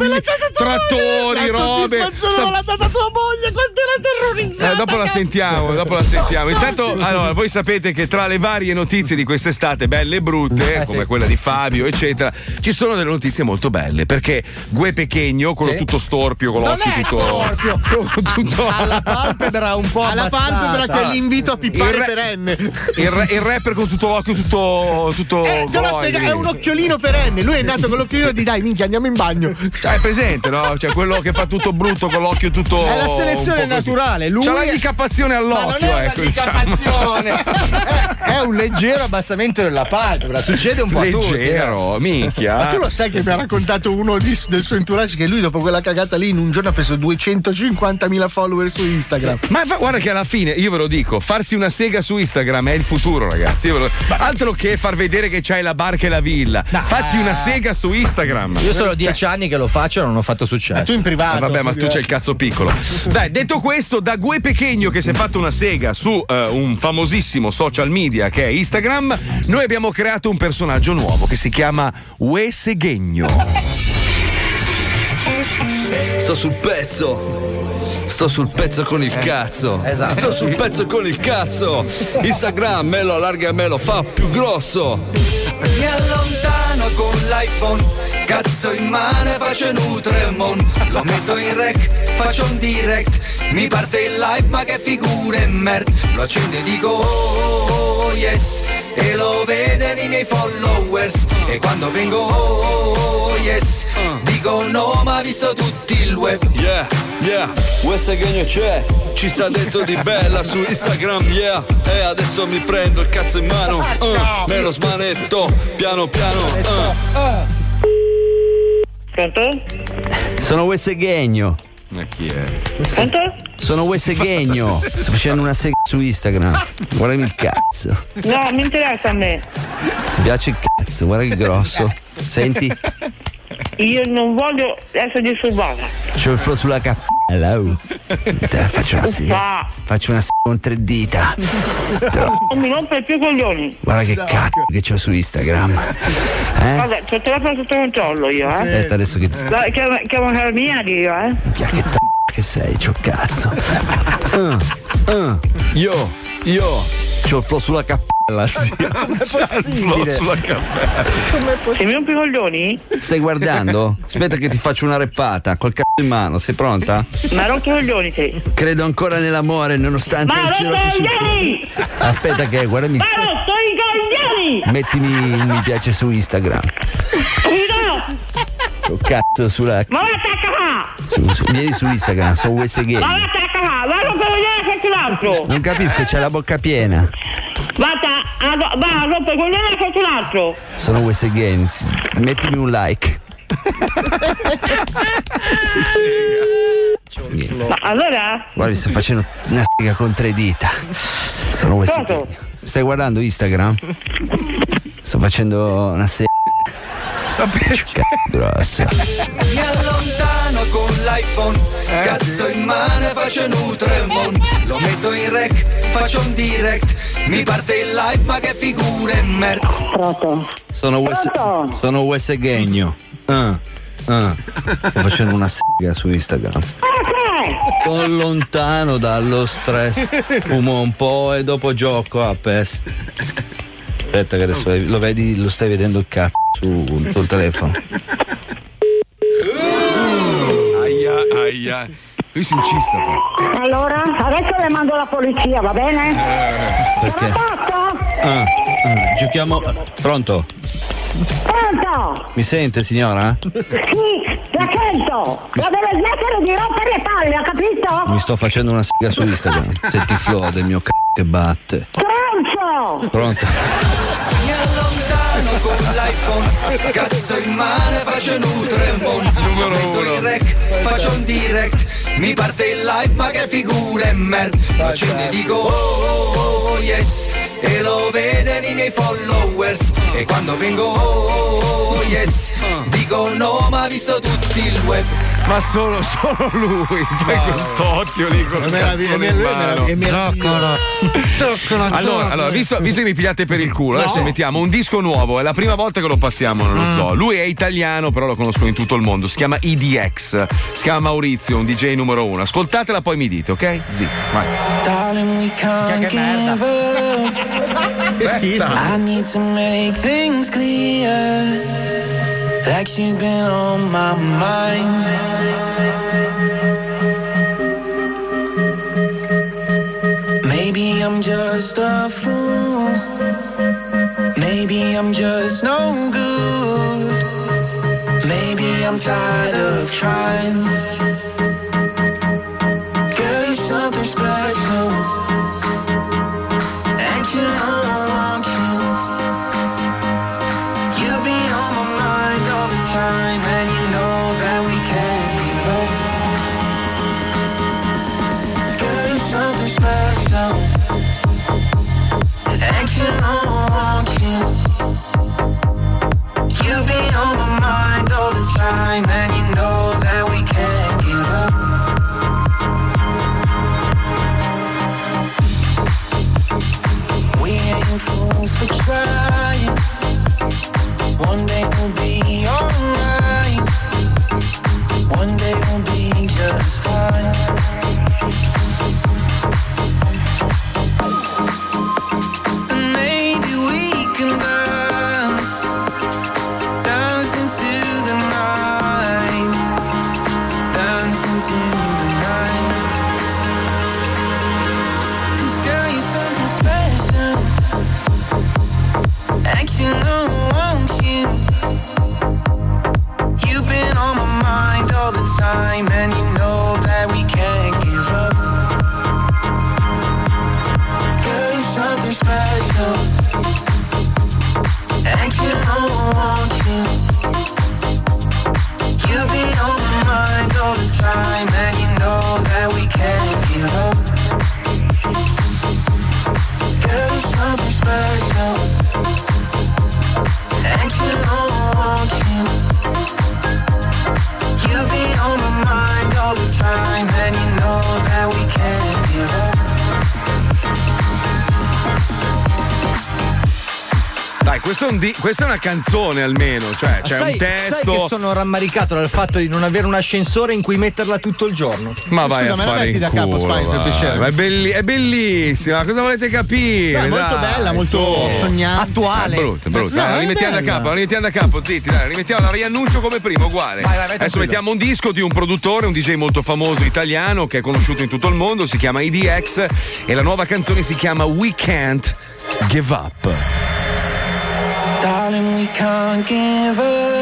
trattori, la robe. soddisfazione Sta- non l'ha data tua moglie quanto era terrorizzata. Eh, dopo la sentiamo, dopo la sentiamo. Intanto, allora, voi sapete che tra le varie notizie di quest'estate, belle e brutte, Eh, come sì. quella di Fabio, eccetera, ci sono delle notizie molto belle. Perché Gue Pechegno, quello Sì. tutto storpio, con l'occhio tutto. storpio. tutto Alla palpebra un po' Alla abbassata. Palpebra che è l'invito a pippare re- perenne. Il, il rapper con tutto l'occhio tutto. tutto Eh, quindi. è un occhiolino perenne. Lui è nato con l'occhiolino di dai, minchia, andiamo in bagno. Cioè, è presente, no? Cioè, quello che fa tutto brutto con l'occhio tutto. È la selezione naturale, lui C'ha è- l'handicappazione Ma non all'occhio, è ecco. un'handicapazione. È un leggero abbassamento della palpebra, succede un po' a tutti. Leggero, minchia. Ma tu lo sai che mi ha raccontato uno di- del suo entourage che lui dopo quella cagata lì in un giorno ha preso 250.000 follower su Instagram. Ma fa- guarda che alla fine, io ve lo dico, farsi una sega su Instagram è il futuro, ragazzi. Lo- Altro che far vedere che c'hai la barca e la villa. Fatti una sega su Instagram. Io sono dieci anni che lo faccio e non ho fatto successo. tu in privato. Ah, vabbè, ma tu c'hai il cazzo piccolo. Dai, detto questo, da Gue Pechegno che si è fatto una sega su eh, un famosissimo social media che è Instagram, noi abbiamo creato un personaggio nuovo che si chiama Ue Seghegno. Sto sul pezzo. Sto sul pezzo con il cazzo. esatto. Sto sul pezzo con il cazzo. Instagram me lo allarga e me lo fa più grosso. Mi allontano con l'iPhone, cazzo in mano e faccio Nutremon. Lo metto in rec, faccio un direct, mi parte il live ma che figure merda. Lo accendo e dico oh yes, e lo vedono i miei followers. E quando vengo oh yes, dico no ma visto tutti il web. Yeah, yeah, che c'è, ci sta dentro di bella su Instagram, yeah. E adesso mi prendo il cazzo in mano, uh, me lo smanetto, piano piano. uh. Pronto? Sono Wesseghegno. Ma chi è? Pronto? Sono Wesseghegno. Sto facendo una sega su Instagram. Guardami il cazzo. No, mi interessa a me. Ti piace il cazzo? Guarda che grosso. Senti, Io non voglio essere disturbata. c'ho il flow sulla cappella. oh. Faccio una. Uffa. Faccio una sega con tre dita. Non mi rompe più i coglioni. Guarda che cazzo che c'ho su Instagram. Eh? Guarda, c'ho il telefono sotto controllo io, eh. Aspetta adesso che. Dai, Chiamo, chiamo Carminiati io, eh. Minchia, che t- che sei, c'ho cazzo. Uh, uh, io, io, c'ho il flow sulla cappella, zio. Com'è possibile? Sulla cappella. Se mi rompi i coglioni? Stai guardando? Aspetta che ti faccio una reppata, col cazzo in mano, sei pronta? Ma rompi i coglioni te. Credo ancora nell'amore, nonostante Ma il cielo su-! Aspetta che, guardami. Ma rotto i coglioni! Mettimi un mi piace su Instagram. C'ho cazzo sulla. Ma vai a cacà! Su, su, vieni su Instagram, sono Wese Gay. Ma vai a cacà! Va a rompere i coglioni a qualcun altro! Non capisco, c'è la bocca piena. Vada a, va a rompere i coglioni a qualcun altro! Sono Wese Gay. Mettimi un like. Ma allora? Guarda, mi sto facendo una sega con tre dita. Sono. Cosa? Stai guardando Instagram? Sto facendo una sega. Grossa. Mi allontano con l'iPhone, cazzo in mano e faccio Nutremon. Lo metto in rec, faccio un direct, mi parte il live ma che figure merda. Pronto? Sono Wes, Pronto? sono Wes Gagno. Ah, ah. Sto facendo una sega su Instagram. Sto lontano dallo stress. Fumo un po' e dopo gioco a PES. Aspetta che adesso lo vedi, lo stai vedendo il cazzo su- sul telefono. Aia, aia. Lui si incista. però. Allora, adesso le mando la polizia, va bene? Perché? Pronto? Ah, ah, giochiamo. Pronto? Pronto? Mi sente signora? Sì, la sento! Ma deve smettere di rompere le palle, ha capito? Mi sto facendo una sega su Instagram. Senti il flow del mio c***o che batte. Stronzo! Pronto? Mi allontano con l'iPhone, cazzo in mano faccio Nutremon. Lo metto in rec, faccio un direct, mi parte il live ma che figure merda. Lo accendo e dico oh, oh yes, e lo vedono i miei followers. E quando vengo oh, yes, dico no ma visto tutti il web. Ma solo, solo lui. Poi quest'occhio lì con il cazzone in mano. è meraviglioso. Zoccolo, Allora, allora visto, visto che mi pigliate per il culo, No. adesso mettiamo un disco nuovo. È la prima volta che lo passiamo nello Mm. zoo. Lui è italiano, però lo conosco in tutto il mondo. Si chiama EDX. Si chiama Maurizio, un DJ numero uno. Ascoltatela, poi mi dite, ok? Zitto, vai. Can't give up. Che schifo. I need to make things clear. Like you've been on my mind. Maybe I'm just a fool. Maybe I'm just no good. Maybe I'm tired of trying. time and you know that we can't give up. We ain't fools for trying. Di- questa è una canzone almeno, cioè c'è sai, un testo. sai che sono rammaricato dal fatto di non avere un ascensore in cui metterla tutto il giorno. Ma vai a fare in culo, vai. Ma è, belli- è bellissima, cosa volete capire? Beh, molto Dai, bella, molto su. sognante. Attuale. È brutta, è brutta. No, la è rimettiamo da capo, la rimettiamo da capo, zitti, dai, la rimettiamo, la riannuncio come prima, uguale. Vai, vai, Adesso mettiamo un disco di un produttore, un DJ molto famoso italiano che è conosciuto in tutto il mondo, si chiama IDX e la nuova canzone si chiama We Can't Give Up.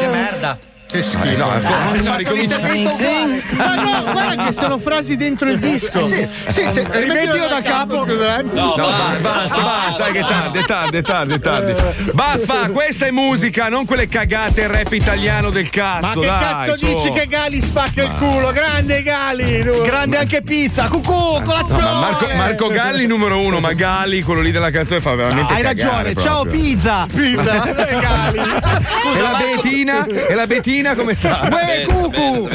Che merda. Che schifo. No, no, ricomincia. Ma no, guarda che sono frasi dentro il disco. Sì, sì, se- rimettilo da capo, scusa. No, basta, basta, basta, che è tardi, è tardi, è tardi, è tardi. Baffa, questa è musica, non quelle cagate rap italiano del Ma cazzo, che dai, cazzo dici che Gali spacca il culo? Grande Gali! Grande anche pizza, cucù, No, colazione. ma Marco, Marco Galli numero uno, ma Galli, quello lì della canzone fa veramente Hai cagare ragione, ciao pizza. Pizza, Gali. e la Betina? E la Betina come sta? Uè, cucu.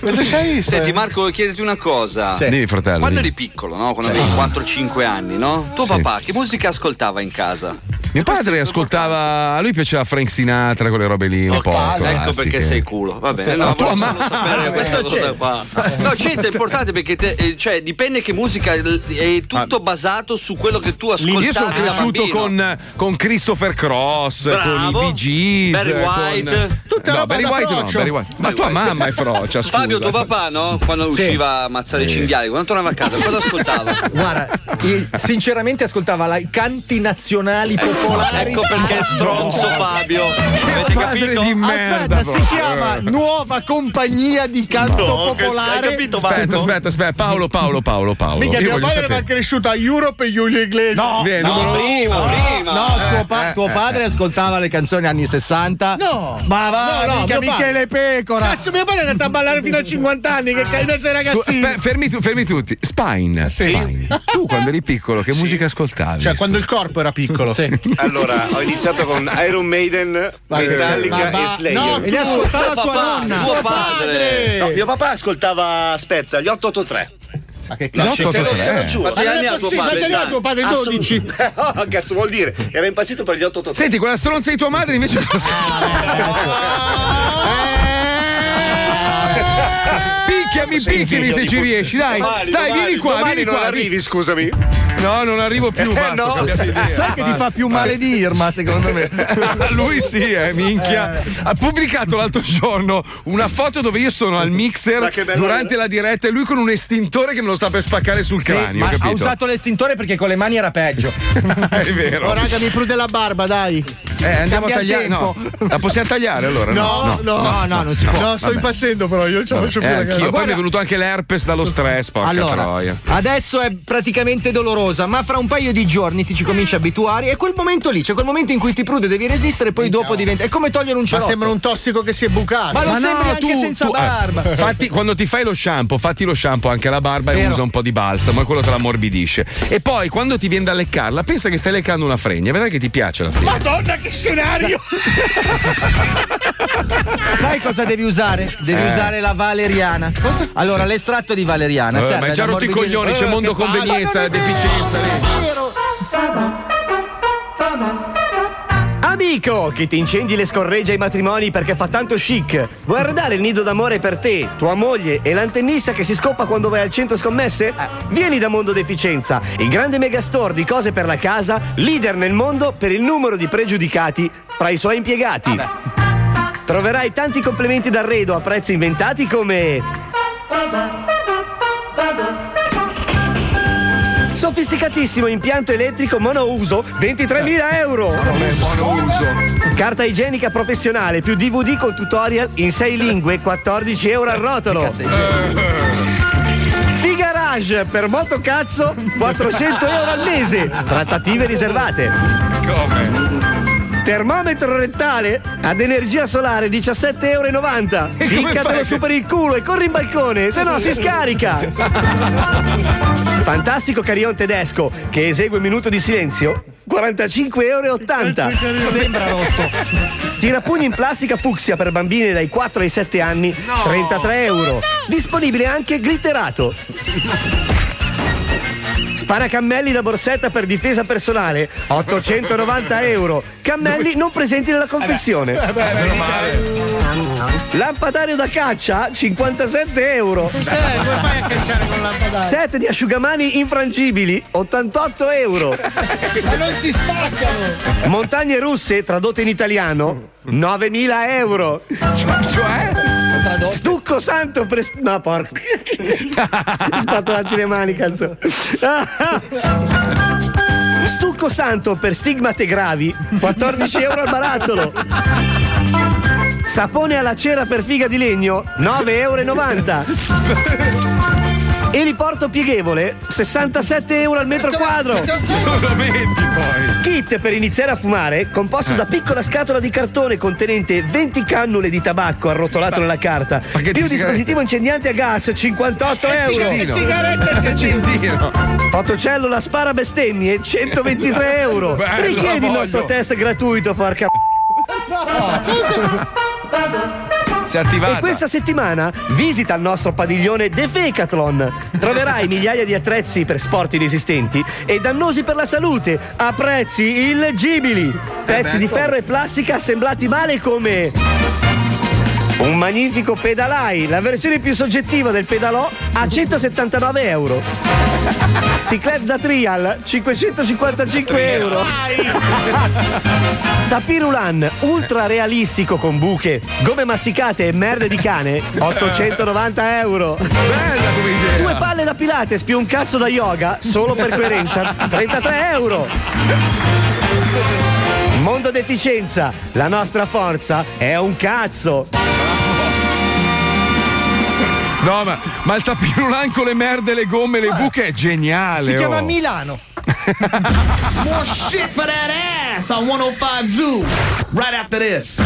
Cosa c'hai? Senti Marco, chiederti una cosa. Sì. Dimmi, fratello, Quando dimmi. eri piccolo, no? Quando avevi 4-5 anni, no? Tuo Sì, papà che musica ascoltava in casa? Mio padre ascoltava, a lui piaceva Frank Sinatra, quelle robe lì, un po'. ecco classiche. perché sei culo. Va bene, Sì. no, volevo solo sapere questa Questo cosa c'è. qua. No, c'entra, è importante perché te- eh, cioè, dipende che musica è tutto Ah. basato su quello che tu Io ascoltavi sono da cresciuto con, con Christopher Cross, Bravo. con i Bee Gees, Barry con- White. Tutta no, Barry White no. Barry White. Ma tua mamma è frocia, scusa. Fabio, tuo papà, no? Quando Sì. usciva a ammazzare i cinghiali, quando tornava a casa, cosa ascoltava? Guarda, sinceramente ascoltava la- i canti nazionali popolari. Ecco perché è stronzo Fabio. Avete capito? di merda. Aspetta, si chiama Nuova Compagnia di Canto No, Popolare. hai capito, Aspetta, Marco? aspetta, aspetta, Paolo, Paolo, Paolo, Paolo. Mica padre sapere. era cresciuto a Europe e Giulio Iglesias. No, Vieni, No, numero prima, prima. No, tuo, pa- eh, tuo eh, padre ascoltava le canzoni anni 60. No. ma va, No, mica mio Michele Pecora. Cazzo, mio padre è andato a ballare fino a 50 anni, che cazzo sei ragazzino. aspe- fermi, tu- fermi tutti. Spine. Spine. Tu quando eri piccolo, che musica ascoltavi? Cioè, quando il corpo era piccolo. Sì. Allora, ho iniziato con Iron Maiden, Metallica e Slayer. no, E li ascoltava Tuo sua papà, nonna. tuo padre. No, mio papà ascoltava, aspetta, gli 883. Ma che cazzo? Te lo, te lo 883. giuro. Quanti anni ha tuo padre? quanti anni ha tuo padre? Assolut- 12. Oh, cazzo vuol dire? Era impazzito per gli 883. Senti, quella stronza di tua madre invece Picchiami, picchiami se ci riesci, dai. Domani, dai, domani, vieni qua, domani vieni non qua. arrivi, scusami. No, non arrivo più, Eh, basta, no. Sai che ti fa più male di Irma, secondo me. Lui sì, eh, minchia. Ha pubblicato l'altro giorno una foto dove io sono al mixer durante la diretta e lui con un estintore che me lo sta per spaccare sul Sì, cranio, ma capito? ha usato l'estintore perché con le mani era peggio. È vero. Oh, raga, mi prude la barba, dai. Eh, andiamo a Cambia tagliare. No, la possiamo tagliare allora? No, no, No, no, non si può. No, sto impazzendo, però io non ce la faccio Eh, più, ragazzi. Poi mi è venuto anche l'herpes dallo stress, porca Allora, troia. adesso è praticamente dolorosa, ma fra un paio di giorni ti ci cominci a abituare. E quel momento lì, c'è quel momento in cui ti prude, devi resistere, poi dopo diventa. È come togliere un Ma cerotto. sembra un tossico che si è bucato. Ma lo sembri anche senza tu- eh, barba. fatti, quando ti fai lo shampoo, fatti lo shampoo anche alla barba e Vero. usa un po' di balsamo e quello te la ammorbidisce. E poi quando ti viene da leccarla, pensa che stai leccando una fregna, vedrai che ti piace la fregna. Madonna, che scenario! Sai cosa devi usare? Devi Eh. usare la valeriana. Allora, l'estratto di valeriana Eh, serve ma hai già rotto i coglioni, c'è Eh, mondo convenienza, deficienza. vero. Amico, che ti incendi le scorregge ai matrimoni perché fa tanto chic. Vuoi arredare il nido d'amore per te, tua moglie e l'antennista che si scoppa quando vai al centro scommesse? Vieni da Mondo Deficienza, il grande megastore di cose per la casa, leader nel mondo per il numero di pregiudicati fra i suoi impiegati. Troverai tanti complementi d'arredo a prezzi inventati Sofisticatissimo impianto elettrico monouso 23.000 euro. Carta igienica professionale più DVD con tutorial in 6 lingue 14 euro al rotolo. Figarage per motocazzo 400 euro al mese. Trattative riservate. Termometro rettale ad energia solare 17,90 euro. Ficcatelo su per il culo e corri in balcone, se no si scarica. Fantastico carillon tedesco che esegue un minuto di silenzio. 45,80 euro. Sembra rotto. Tirapugni in plastica fucsia per bambini dai 4 ai 7 anni, 33 euro. Disponibile anche glitterato. Sparacammelli da borsetta per difesa personale, 890 euro. Cammelli non presenti nella confezione. Lampadario da caccia, 57 euro. Come fai a cacciare con lampadario? Set di asciugamani infrangibili, 88 euro. Ma non si spaccano! Montagne russe, tradotte in italiano, 9.000 euro. Cioè? Stucco santo per. No, porca. Spatolati le mani, cazzo. Stucco santo per stigmate gravi, 14 euro al barattolo. Sapone alla cera per figa di legno, 9,90 euro. Eliporto pieghevole, 67 euro al metro quadro. Non lo metti poi. Kit per iniziare a fumare, composto da piccola scatola di cartone contenente 20 cannule di tabacco arrotolato nella carta, più di dispositivo incendiante a gas, 58 E euro. sigarette, e sigarette e accendino. Fotocellula spara bestemmie, 123 euro. Bello, Richiedi il nostro test gratuito, porca. Si è attivata. E questa settimana visita il nostro padiglione Defecathlon. Troverai migliaia di attrezzi per sport inesistenti e dannosi per la salute a prezzi illeggibili. Pezzi di ferro e plastica assemblati male come un magnifico pedalai, la versione più soggettiva del pedalò a 179 euro. Ciclette da trial 555 euro. Tapirulan ultra realistico con buche, gomme masticate e merde di cane 890 euro. Due palle da pilates più un cazzo da yoga solo per coerenza 33 euro. Mondo deficienza, la nostra forza è un cazzo. No, ma, ma il tapirulan con le merde, le gomme, le buche è geniale. Si chiama oh. Milano. More shit for that ass on 105 Zoo. Right after this.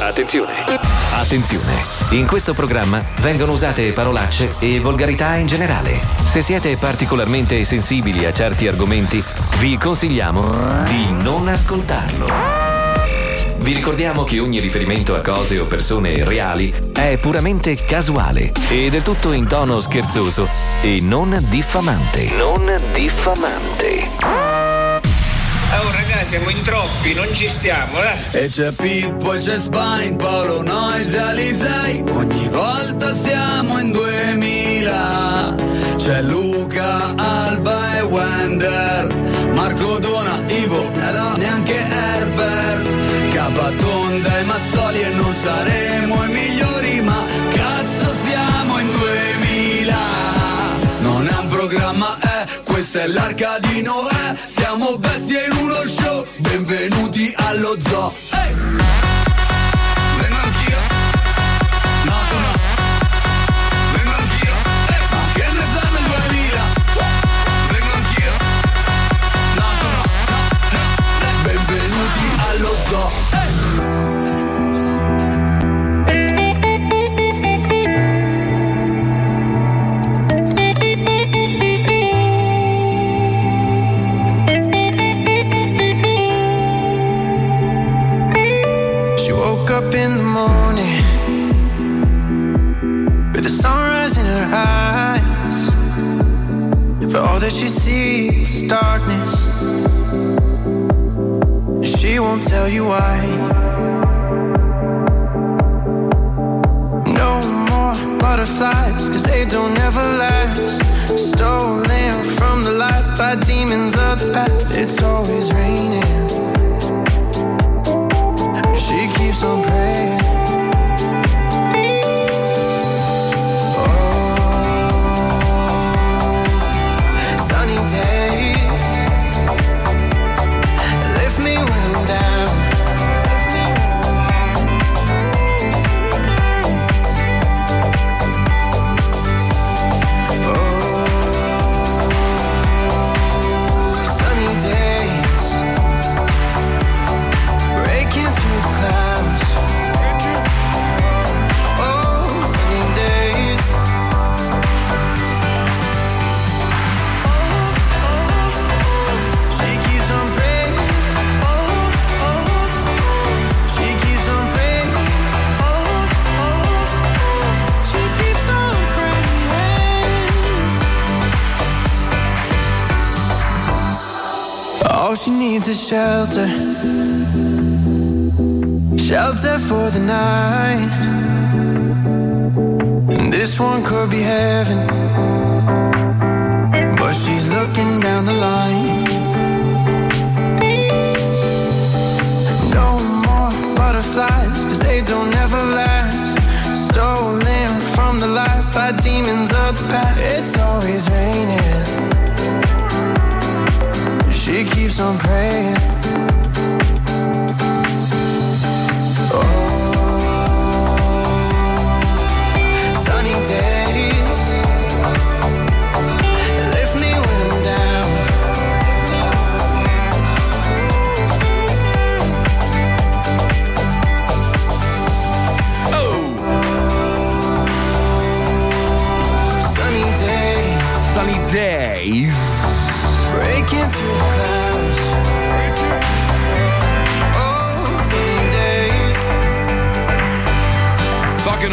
Attenzione. Attenzione. In questo programma vengono usate parolacce e volgarità in generale. Se siete particolarmente sensibili a certi argomenti, vi consigliamo di non ascoltarlo. Vi ricordiamo che ogni riferimento a cose o persone reali è puramente casuale e del tutto in tono scherzoso e non diffamante. Non diffamante. Oh ragazzi, siamo in troppi, non ci stiamo, eh? E c'è Pippo e c'è Spine, Paolo Noise e Alisei Ogni volta siamo in 2000 C'è Luca, Alba e Wender Marco Dona, Ivo, Nela, neanche Herbert Capatonda e Mazzoli e non saremo i migliori Ma cazzo siamo in 2000 Non è un programma, eh, questa è l'arca di Noè Siamo bestie in uno show, benvenuti allo zoo Ehi! That she sees is darkness. And she won't tell you why. No more butterflies, cause they don't ever last. Stolen from the light by demons of the past. It's always raining. She keeps on praying. All she needs is shelter. Shelter for the night. And this one could be heaven. But she's looking down the line. No more butterflies, cause they don't ever last. Stolen from the light by demons of the past. It's always raining. She keeps on praying.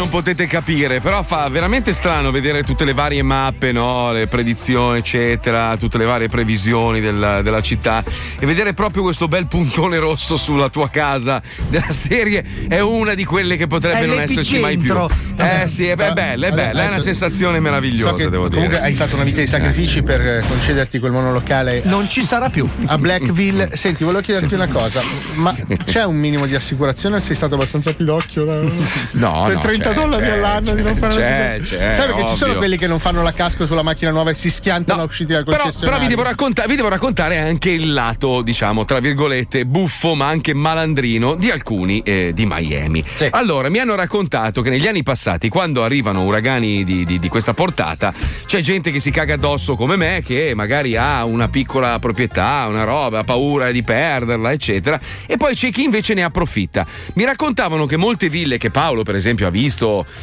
Non potete capire, però fa veramente strano vedere tutte le varie mappe, no? le predizioni, eccetera, tutte le varie previsioni del- della città e vedere proprio questo bel puntone rosso sulla tua casa della serie è una di quelle che potrebbe È non esserci mai più. Eh sì, è, è bella, è bella, è una sensazione meravigliosa, So che devo comunque dire. hai fatto una vita di sacrifici per eh, concederti quel monolocale. Non ci sarà più. A Blackville. Senti, volevo chiederti una cosa. Ma c'è un minimo di assicurazione? Sei stato abbastanza pidocchio? Da... No, per no, 30 c'è, dollari c'è, all'anno di non fare c'è, l'assicurazione? c'è, Sai perché ci sono ovvio. quelli che non fanno la casco sulla macchina nuova e si schiantano usciti dal Però, concessionario. però vi, devo racconta- vi devo raccontare anche il lato, diciamo, tra virgolette, buffo ma anche malandrino di alcuni eh, di Miami. Allora, mi hanno raccontato che negli anni passati, quando arrivano uragani di, di- di questa portata, c'è gente che si caga addosso come me, che magari ha una piccola proprietà, una roba, ha paura di perderla, eccetera, e poi c'è chi invece ne approfitta. Mi raccontavano che molte ville che Paolo, per esempio, ha visto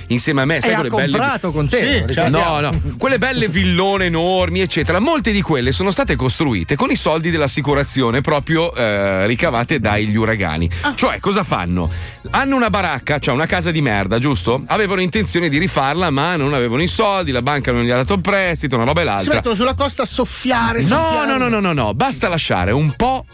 insieme a me, sai E quelle belle. comprato con te, Sì, ricordiamo. no, no, quelle belle villone enormi, eccetera. Molte di quelle sono state costruite con i soldi dell'assicurazione proprio eh, ricavate dagli uragani. Cioè, cosa fanno? Hanno una baracca, cioè una casa di merda, giusto? Avevano intenzione di rifarla, ma non avevano i soldi, la banca non gli ha dato il prestito, una roba e Si l'altra. mettono sulla costa a soffiare. No, soffiare. no, no, no, no, no, basta lasciare un po'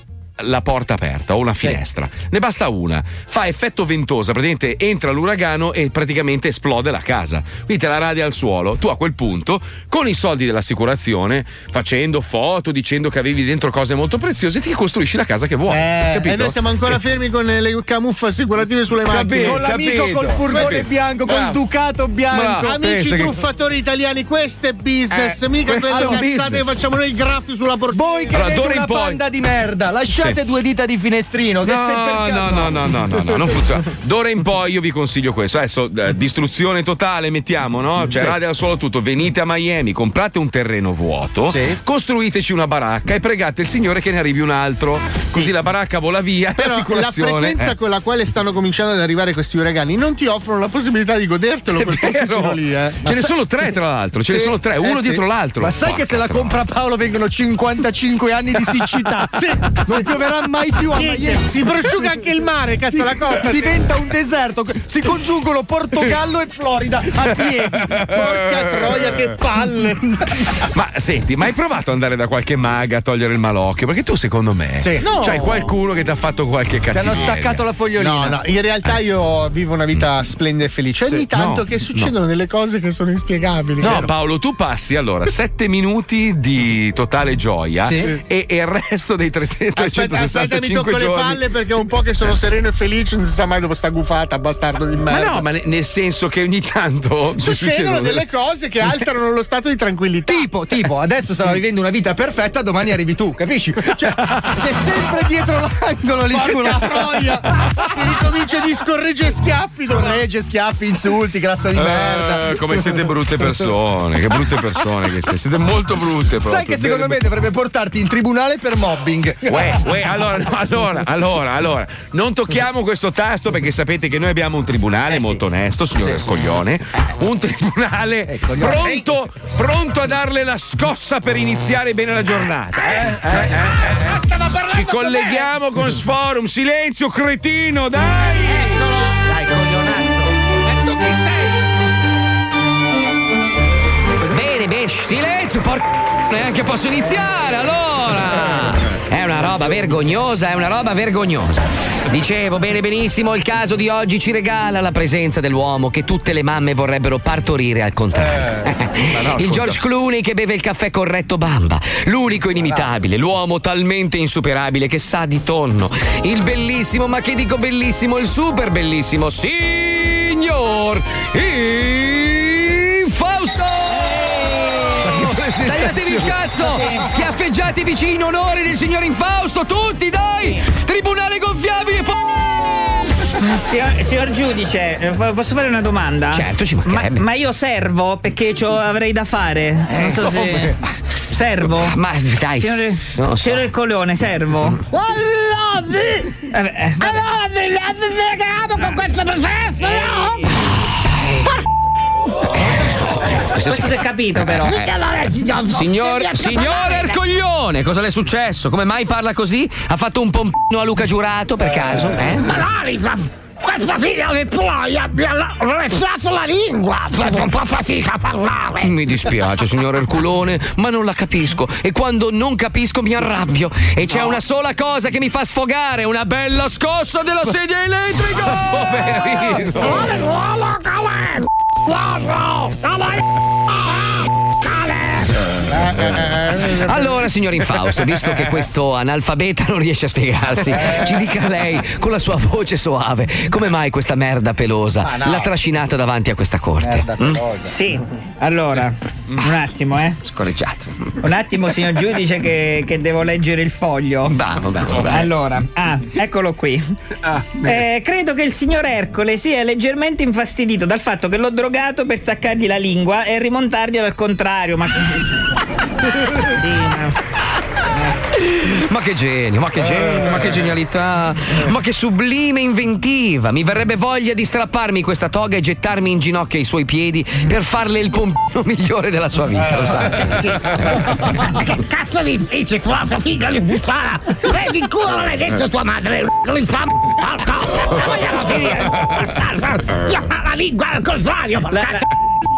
la porta aperta o una finestra. Ne basta una. Fa effetto ventosa, praticamente entra l'uragano e praticamente esplode la casa. Quindi te la radia al suolo. Tu a quel punto, con i soldi dell'assicurazione, facendo foto, dicendo che avevi dentro cose molto preziose, ti costruisci la casa che vuoi. Eh, capito? e noi siamo ancora fermi con le camuffe assicurative sulle. Capito, Con l'amico capito. col furgone Capito. bianco, col ducato bianco. Bravo. Amici Pensa che- truffatori italiani, questo è business, Eh, mica questo quelle cazzate business. che facciamo noi i graffi sulla portiera. Voi che avete una panda di merda, lasciate Sì. due dita di finestrino. Che No, se per no, no, no, no, no, no, non funziona. D'ora in poi io vi consiglio questo. Adesso eh, distruzione totale, mettiamo, no? Cioè, Sì. radia al suolo tutto. Venite a Miami, comprate un terreno vuoto, costruiteci una baracca e pregate il Signore che ne arrivi un altro. Così la baracca vola via. Però la frequenza eh. con la quale stanno cominciando ad arrivare questi uragani non ti offrono la possibilità di godertelo quel posticino lì, eh. Ce ne sono tre, tra l'altro, ce ne sono tre, uno dietro l'altro. Ma sai che se la compra Paolo vengono 55 anni di siccità? Sì. Non pioverà mai più a Niente, Miami. si prosciuga anche il mare, cazzo, la costa. Diventa un deserto. Si congiungono Portogallo e Florida a piedi. Porca troia, che palle! Ma senti, ma hai provato ad andare da qualche maga a togliere il malocchio? Perché tu, secondo me, Sì. No. c'hai qualcuno che ti ha fatto qualche cattiveria. fogliolina. No, no, in realtà io vivo una vita splendida e felice. Ogni Sì. tanto No, che succedono delle cose che sono inspiegabili. No, vero? Paolo, tu passi allora 7 minuti di totale gioia Sì. e, e il resto dei tre- Aspetta, aspetta, mi 365 tocco le palle perché è un po' che sono sereno e felice, non si sa mai dove sta gufata, bastardo di Ma merda. no, ma ne- nel senso che ogni tanto Succedono delle cose che alterano lo stato di tranquillità. Tipo, tipo, adesso stava vivendo una vita perfetta, domani arrivi tu, capisci? Cioè, c'è sempre dietro l'angolo lì. Porca troia! Si ricomincia di scorregge schiaffi. Scorregge, schiaffi, insulti, grasso di merda. Eh, come siete brutte persone, che brutte persone che siete. Siete molto brutte proprio. Sai che secondo me dovrebbe portarti in tribunale per mobbing. Uè, uè, allora, no, allora, allora, allora, non tocchiamo questo tasto perché sapete che noi abbiamo un tribunale molto onesto, signor Coglione. Un tribunale pronto, pronto a darle la scossa per iniziare bene la giornata. eh? Eh, eh, eh. Ci colleghiamo con Sforum. Silenzio, cretino, dai! Dai, coglionazzo. Ecco chi sei. Bene, bene, silenzio, porca. Neanche posso iniziare allora. Roba vergognosa, è una roba vergognosa. Dicevo, bene benissimo, il caso di oggi ci regala la presenza dell'uomo che tutte le mamme vorrebbero partorire al contrario. il George Clooney che beve il caffè corretto bamba, l'unico inimitabile, l'uomo talmente insuperabile che sa di tonno, il bellissimo, ma che dico bellissimo, il super bellissimo, signor Fausto! Il cazzo! Schiaffeggiate vicini in onore del signor Infausto, tutti dai! Tribunale gonfiabile! Signor, signor giudice, eh, po- posso fare una domanda? Certo, ci ma, mancherebbe. ma io servo perché c'ho- avrei da fare. Eh, non so se. Servo? Ma dai, Signore, so. signore Colone, servo? Allora sì! eh, Allora sì, con questo processo, no? Questo si è capito però. So. Signor, signor. Ercoglione, cosa le è successo? Come mai parla così? Ha fatto un pompino a Luca Giurato per caso? Eh? Ma no, Lisa, questa figlia di Ploia mi ha restato la lingua, faccio un po' fatica a parlare. Mi dispiace, signor Erculone, ma non la capisco. E quando non capisco mi arrabbio. E c'è una sola cosa che mi fa sfogare: una bella scossa della sedia elettrica! Poverino! Vuole l'uomo, calè! Uomo, Allora, signor Infausto, visto che questo analfabeta non riesce a spiegarsi, ci dica lei con la sua voce soave come mai questa merda pelosa Ah, no. l'ha trascinata davanti a questa corte? Mm? Sì, allora, un attimo, eh. Scorreggiato. Un attimo, signor giudice, che, che devo leggere il foglio. Bravo, bravo, bravo. Allora, ah, eccolo qui. Eh, credo che il signor Ercole sia leggermente infastidito dal fatto che l'ho drogato per staccargli la lingua e rimontargliela al contrario. Ma. Sì, ma. Ma che genio, ma che genio, ma che genialità, ma che sublime inventiva. Mi verrebbe voglia di strapparmi questa toga e gettarmi in ginocchio ai suoi piedi per farle il pompino migliore della sua vita, lo sa. Ma che cazzo di dici sulla sua figlia di puttana? Vedi in culo l'hai detto tua madre, lui fa porco! La vogliamo finire! La lingua al contrario, porca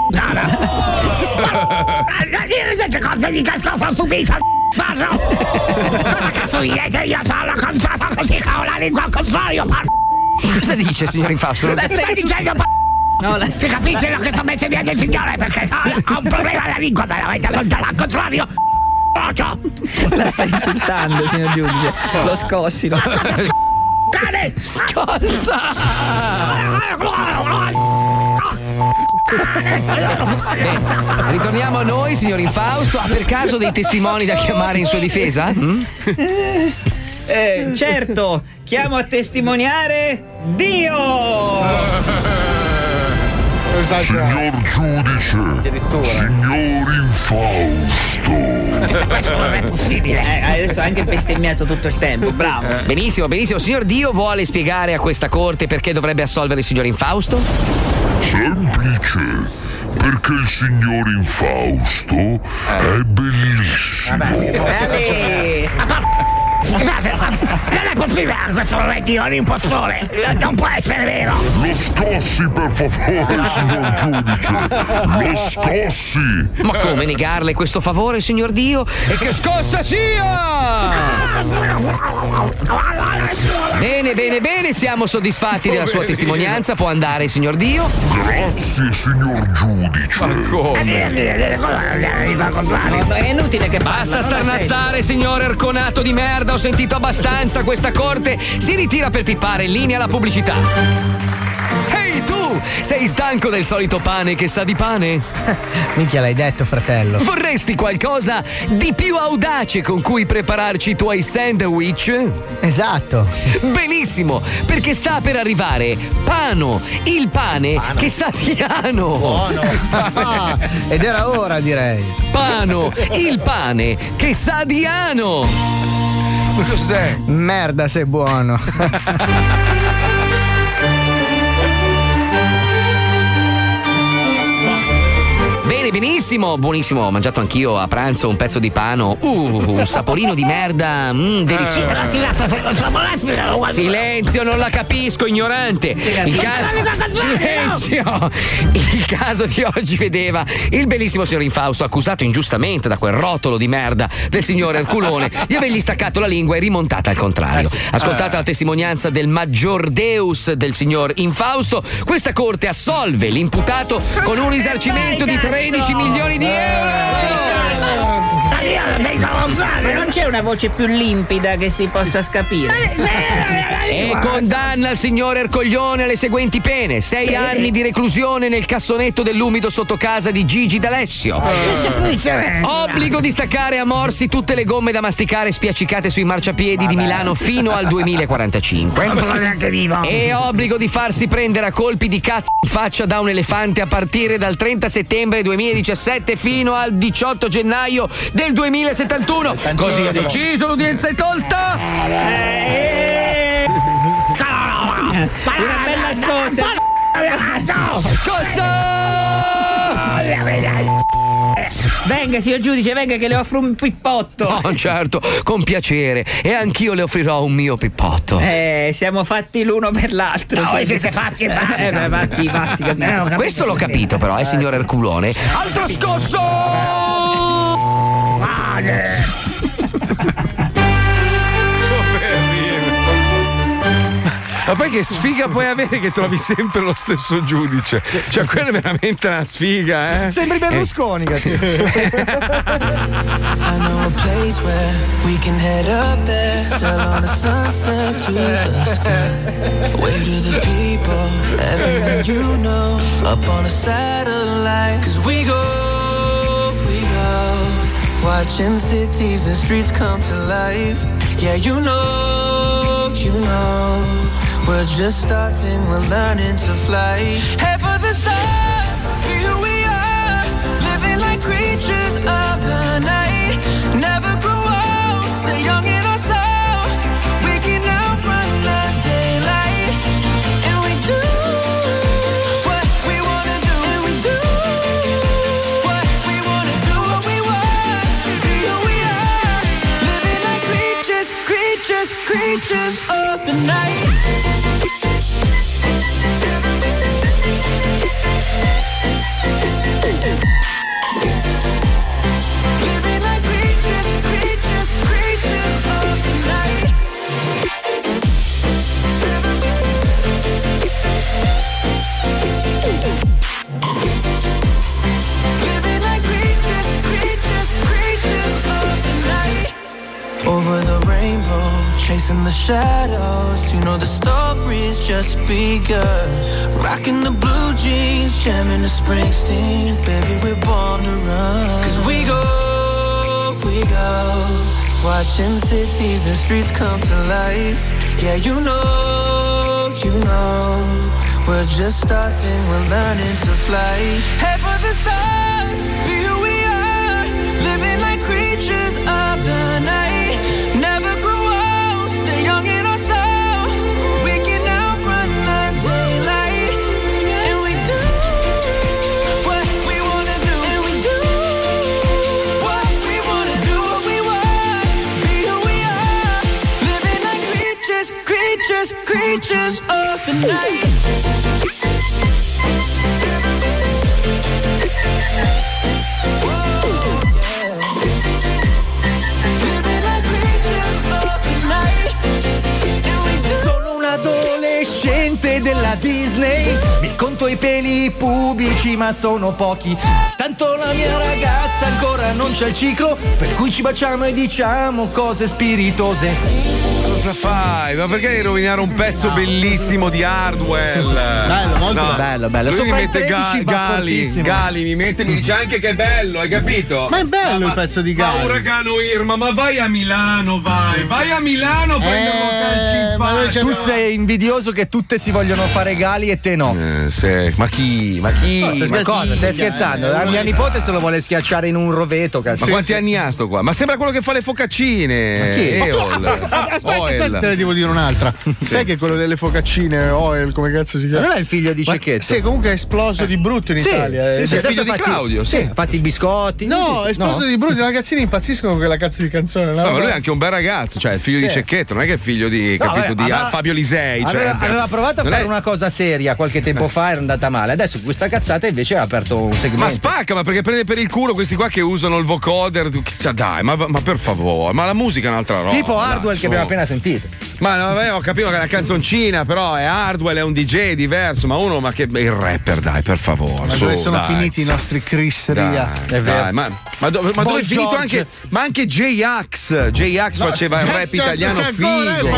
cose di casco sono stupito! Farlo! Cosa cazzo di dice io sono la canzata così che ho la lingua al contrario, porco! Cosa dice, signor Infausto? Mi stai dicendo? No, la Si capisce lo che sto messo via del signore perché ho ho un problema alla lingua veramente lontano al contrario. La sta insultando, signor giudice. Lo scossi. Lo... Cane! Scossa! Ritorniamo a noi, signor Infausto. Ha per caso dei testimoni da chiamare in sua difesa? Mm? Eh, certo, chiamo a testimoniare Dio! Signor giudice, signor Infausto. Questo non è possibile. Eh, adesso ha anche bestemmiato tutto il tempo, bravo. Benissimo, benissimo. Signor Dio vuole spiegare a questa corte perché dovrebbe assolvere il signor Infausto? Semplice, perché il signor Infausto è bellissimo. Eh, Scusate, ma non è possibile a questo momento io un impostore. Non può essere vero. Lo scossi per favore, signor giudice. Lo scossi. Ma come negarle questo favore, signor Dio? E che scossa sia! Bene, bene, bene, siamo soddisfatti della sua testimonianza. Può andare, signor Dio? Grazie, signor giudice. No, no, è inutile che Basta parla, starnazzare, signor Erconato di merda. Ho sentito abbastanza. Questa corte si ritira per pippare in linea la pubblicità. Ehi tu! Sei stanco del solito pane che sa di pane? Minchia l'hai detto, fratello. Vorresti qualcosa di più audace con cui prepararci i tuoi sandwich? Esatto. Benissimo, perché sta per arrivare Pano, il pane che sa di ano. Buono. Ed era ora, direi. Pano, il pane che sa di ano. Cos'è? Merda, sei buono. benissimo, buonissimo. Ho mangiato anch'io a pranzo un pezzo di pano. Uh, un saporino di merda. Mm, delizioso. Silenzio, non la capisco, ignorante. Il caso, silenzio. Il caso di oggi vedeva il bellissimo signor Infausto accusato ingiustamente da quel rotolo di merda del signor Erculone di avergli staccato la lingua e rimontata al contrario. Ascoltata la testimonianza del maggior deus del signor Infausto, questa corte assolve l'imputato con un risarcimento di 13 milioni di euro. Non c'è una voce più limpida che si possa scapire. E condanna il signor Ercoglione alle seguenti pene: sei anni di reclusione nel cassonetto dell'umido sotto casa di Gigi D'Alessio. Obbligo di staccare a morsi tutte le gomme da masticare spiaccicate sui marciapiedi di Milano fino al 2045. Non sono neanche vivo. E obbligo di farsi prendere a colpi di cazzo in faccia da un elefante a partire dal 30 settembre 2017 fino al 18 gennaio del 2071. Così ha deciso, l'udienza è tolta. Una bella scossa. Venga, signor giudice, venga che le offro un pippotto. Oh, certo, con piacere. E anch'io le offrirò un mio pippotto. Eh, siamo fatti l'uno per l'altro. No, siete giudice. fatti e basta. Eh, beh, fatti, fatti, capito. Questo l'ho capito, però, eh, signor Erculone. Altro scosso! Ma poi che sfiga puoi avere che trovi sempre lo stesso giudice? Cioè, quella è veramente una sfiga, eh? Sembri Berlusconi, I know a place where we can head up there, sail on the sunset to the sky. Wave to the people, everyone you know, up on a satellite. Cause we go, we go, watching cities and streets come to life. Yeah, you know, you know, we're just starting, we're learning to fly. Head for the stars, here we are, living like creatures of the night. Never grow old, stay young in our soul. We can outrun the daylight, and we do what we wanna do. And we do what we wanna do. What we want, here we are, living like creatures, creatures, creatures of the night. Shadows. You know the story's just begun. Rocking the blue jeans, jamming the Springsteen. Baby, we're born to run. Cause we go, we go. Watching cities and streets come to life. Yeah, you know, you know. We're just starting, we're learning to fly. Head for the stars, here we are. Living like creatures of the creatures of the night. Un adolescente della Disney. Mi conto i peli pubici, ma sono pochi. Tanto la mia ragazza ancora non c'è il ciclo. Per cui ci baciamo e diciamo cose spiritose. Cosa fai? Ma perché devi rovinare un pezzo bellissimo di Hardwell? Bello, molto bello, bello. Lui mi Sopra i mette 13 va Gali. Gali mi mette, mi dice anche che è bello, hai capito? Ma è bello il pezzo di Ma Gali. uragano Irma, ma vai a Milano, vai, vai a Milano, prendono calci in faccia. Tu sei invidioso che tutte si vogliono fare gali e te no. Eh, sì. Ma chi? Ma chi? No, stai Ma cosa? Stai scherzando? Eh, mia nipote se lo vuole schiacciare in un roveto, cazzo. Ma quanti anni ha sto qua? Ma sembra quello che fa le focaccine. Ma chi? Eol. Ma chi? Aspetta, aspetta, te ne devo dire un'altra. Sai che quello delle focaccine, Oil, come cazzo si chiama? Non è il figlio di Ma- Cecchetto? Sì, comunque è esploso di brutto in Sì, Italia. sì, eh. sì, adesso fatti- Sì, ha fatto i biscotti. No, è esploso No. di brutto. I ragazzini impazziscono con quella cazzo di canzone. No, ma lui è anche un bel ragazzo, cioè è il figlio di Sì. Cecchetto, non è che è figlio di, No, capito, vabbè, di aveva- Fabio Lisei. Cioè, aveva, aveva provato a non fare è- una cosa seria qualche tempo fa, era andata male. Adesso questa cazzata invece ha aperto un segmento. Ma spacca, ma perché prende per il culo questi qua che usano il vocoder? cioè, Dai, ma, ma per favore, ma la musica è un'altra roba. tipo Hardwell che abbiamo appena sentito. Ma no, vabbè, ho capito che è una canzoncina, però è Hardwell, è un DJ diverso, ma uno, ma che il rapper, dai, per favore. Ma su, dove sono dai. finiti i nostri Chris Dai, Ria? dai, ma, ma dove, ma dove è finito anche, ma anche J-Ax? J-Ax No, faceva il rap italiano figo.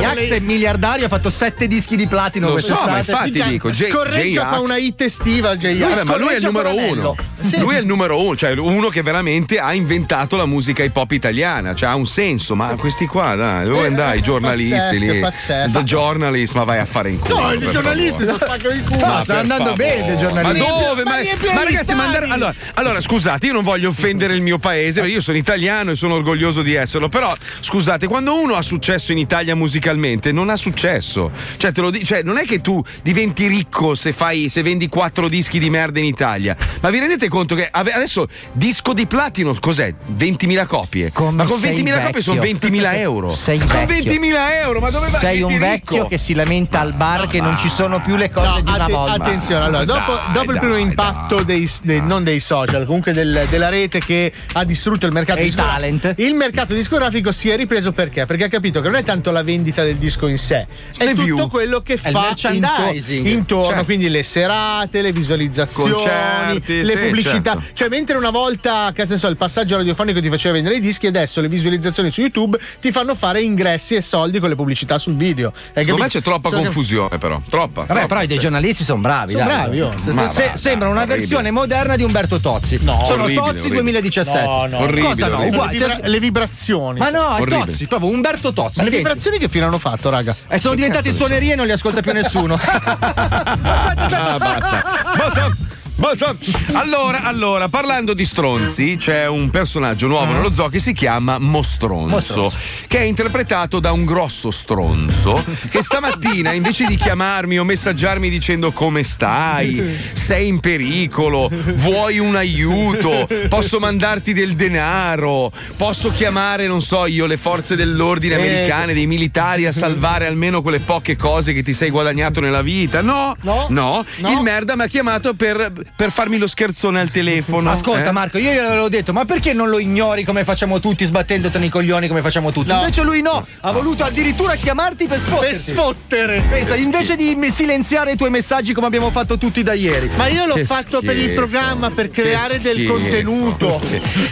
Jax è miliardario, ha fatto sette dischi di platino Lo quest'estate. so, ma infatti dico, J- Scorreggia J-Ax. Fa una hit estiva al J. Vabbè, ma lui è il numero uno. Sì. Lui è il numero uno, cioè uno che veramente ha inventato la musica hip hop italiana, cioè ha un senso, ma questi qua, dai, dove Eh, andai? I giornalisti pazzesco, lì. pazzesco. The journalist, ma vai a fare in culo. No, i giornalisti sono spaccano il culo. Ma sta per andando favore. bene, dei giornalisti. Ma dove? Ma Ma, ma ragazzi, ma andare- allora, allora, scusate, io non voglio offendere il mio paese, perché io sono italiano e sono orgoglioso di esserlo. Però, scusate, quando uno ha successo in Italia musicalmente, non ha successo. Cioè, te lo di- cioè, non è che tu diventi ricco se fai, se vendi quattro dischi di merda in Italia. Ma vi rendete conto che adesso disco di platino cos'è? 20.000 copie. ma con sei 20.000 copie sono vecchio. 20.000 euro. Sei sono vecchio. 20.000 euro, ma dove vai? Sei un vecchio ricco. che si lamenta al bar che non ci sono più le cose No, di una atte- volta. attenzione, allora, dopo, dai, dopo il primo dai, impatto dei, dei- non dei social, comunque del- della rete che ha distrutto il mercato discografico, talent. il mercato discografico si è ripreso perché? Perché ha capito che non è tanto la vendita del disco in sé, è Le tutto view. quello che È fa merchandising. into- intorno, Certo. quindi le serate, le visualizzazioni, Concerti, le sì, pubblicità. certo. Cioè, mentre una volta che ne so, il passaggio radiofonico ti faceva vendere i dischi, adesso le visualizzazioni su YouTube ti fanno fare ingressi e soldi con le pubblicità sul video. Hai Secondo me c'è troppa Sono- confusione, però. Troppa. Vabbè, troppa, però i dei sì. giornalisti sono bravi. Sono dai. bravi, oh. Se- Ma se- va, sembra una orribile. versione moderna di Umberto Tozzi. No, sono orribile, Tozzi orribile. 2017. No, no. Orribile, Cosa no? Uguale. Le, vibra- le vibrazioni. Ma no, Orribile. Tozzi, proprio Umberto Tozzi. Ma le vibrazioni che fine hanno fatto, raga? E sono diventati suonerie e non li ascolta più nessuno. Ah, basta. Basta. Basta. Allora, allora, parlando di stronzi, c'è un personaggio nuovo nello zoo che si chiama Mostronzo, Mostronzo. che è interpretato da un grosso stronzo che stamattina invece di chiamarmi o messaggiarmi dicendo come stai, sei in pericolo, vuoi un aiuto, posso mandarti del denaro, posso chiamare, non so io, le forze dell'ordine Eh. americane, dei militari a salvare almeno quelle poche cose che ti sei guadagnato nella vita. No, No. no, No. il merda mi ha chiamato per, per farmi lo scherzone al telefono. Ascolta, eh? Marco, io gliel'avevo detto, ma perché non lo ignori come facciamo tutti, sbattendoti nei coglioni come facciamo tutti? No. Invece lui no, ha voluto addirittura chiamarti per sfotterti. Per sfottere. Pensa, invece di silenziare i tuoi messaggi come abbiamo fatto tutti da ieri. Ma io l'ho Che fatto per il schifo. programma, per creare del schifo. contenuto.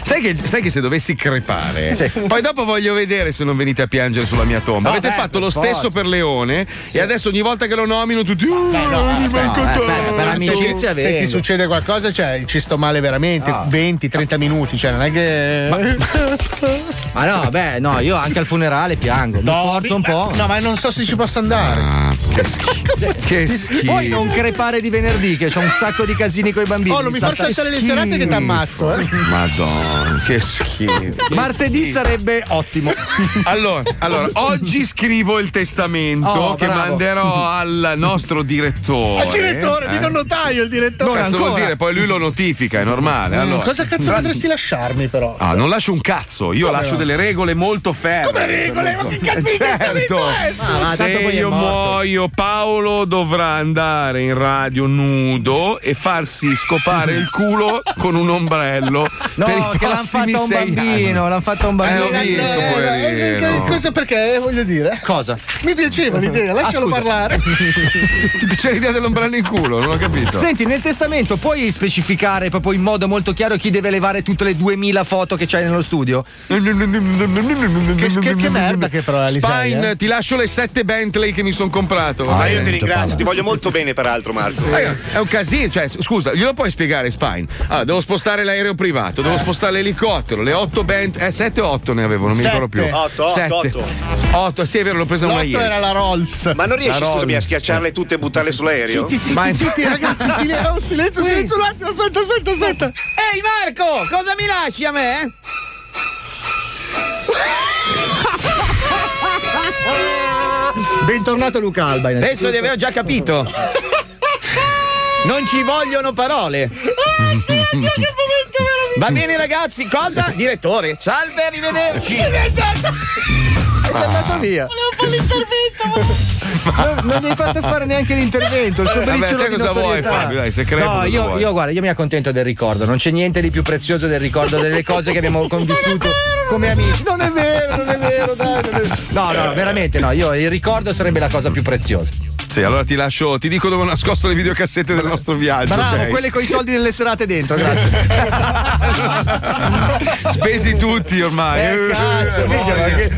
Sai che, sai che se dovessi crepare, Sì. poi dopo voglio vedere se non venite a piangere sulla mia tomba. No, Avete beh, fatto lo per stesso forza. per Leone e adesso ogni volta che lo nomino tutti. "Oh, no, mi aspetta, aspetta, tanto". per amicizia se, se vengo. ti succede qualcosa, cioè, ci sto male veramente. Ah. 20-30 minuti, cioè, non è che. Ma no, beh, no, io anche al funerale piango. Mi No, sforzo un mi- po'. No, ma non so se ci posso andare. Che schifo. Che schifo. Puoi non crepare di venerdì, che c'ho un sacco di casini con i bambini. Oh, non mi far Salta- saltare le serate che ti ammazzo, eh. Madonna, che schifo. Martedì sarebbe ottimo. Allora, allora, oggi scrivo il testamento Oh, che bravo. manderò al nostro direttore. Il direttore, eh? mica un notaio il direttore. Cazzo vuol dire? Poi lui lo notifica, è normale. Mm, Allora. Cosa cazzo potresti lasciarmi, però? Ah, non lascio un cazzo, io Come lascio no? delle regole molto ferme. Come regole? Ma che cazzo di certo. Ah, ma Se io muoio, Paolo dovrà andare in radio nudo e farsi scopare il culo con un ombrello No, per i che l'hanno a un bambino, anni. l'hanno fatta a un Eh, bambino. ho visto, Eh, poverino. che- Cosa perché? Voglio dire. Cosa? Mi piaceva l'idea, lascialo Ah, parlare. Ti piace l'idea dell'ombrello in culo? Non ho capito. Senti, nel testamento puoi specificare proprio in modo molto chiaro chi deve levare tutte le 2000 foto che c'hai nello studio? Che, che, che merda che però Spine, eh. ti lascio le sette Bentley che mi sono comprato. Ma bene? io ti ringrazio, ti voglio molto bene, peraltro, Marco. Raga, È un casino, cioè, scusa, glielo puoi spiegare, Spine? Allora, devo spostare l'aereo privato, devo spostare l'elicottero, le 8 band. Eh, 7 o 8 ne avevo, non mi Sette. ricordo più. Otto, otto, Sette. otto. 8, sì, è vero, l'ho presa una ieri. era la Rolls. Ma non riesci, scusami, a schiacciarle tutte e buttarle sull'aereo? Zitti, zitti, Ma- zitti, ragazzi, silenzio, silenzio, silenzio un attimo, aspetta, aspetta, aspetta. Ehi Marco, cosa mi lasci a me? Bentornato Luca Alba. Penso di aver già capito. Non ci vogliono parole. Va bene ragazzi, cosa? Direttore, salve, arrivederci. È andato via. Volevo fare l'intervento. Non, non gli hai fatto fare neanche l'intervento. Il suo Vabbè, briciolo te cosa vuoi. Fabio? Dai, se crepo, No, io, vuoi? io guarda, io mi accontento del ricordo, non c'è niente di più prezioso del ricordo delle cose che abbiamo convissuto come amici. Non è vero, non è vero, dai. non è- No, no, veramente no, io il ricordo sarebbe la cosa più preziosa. Sì, allora ti lascio, ti dico dove ho nascosto le videocassette del nostro viaggio. Bravo, ok? quelle con i soldi nelle serate dentro, grazie. Spesi tutti ormai. Eh, cazzo, Eh, ma che-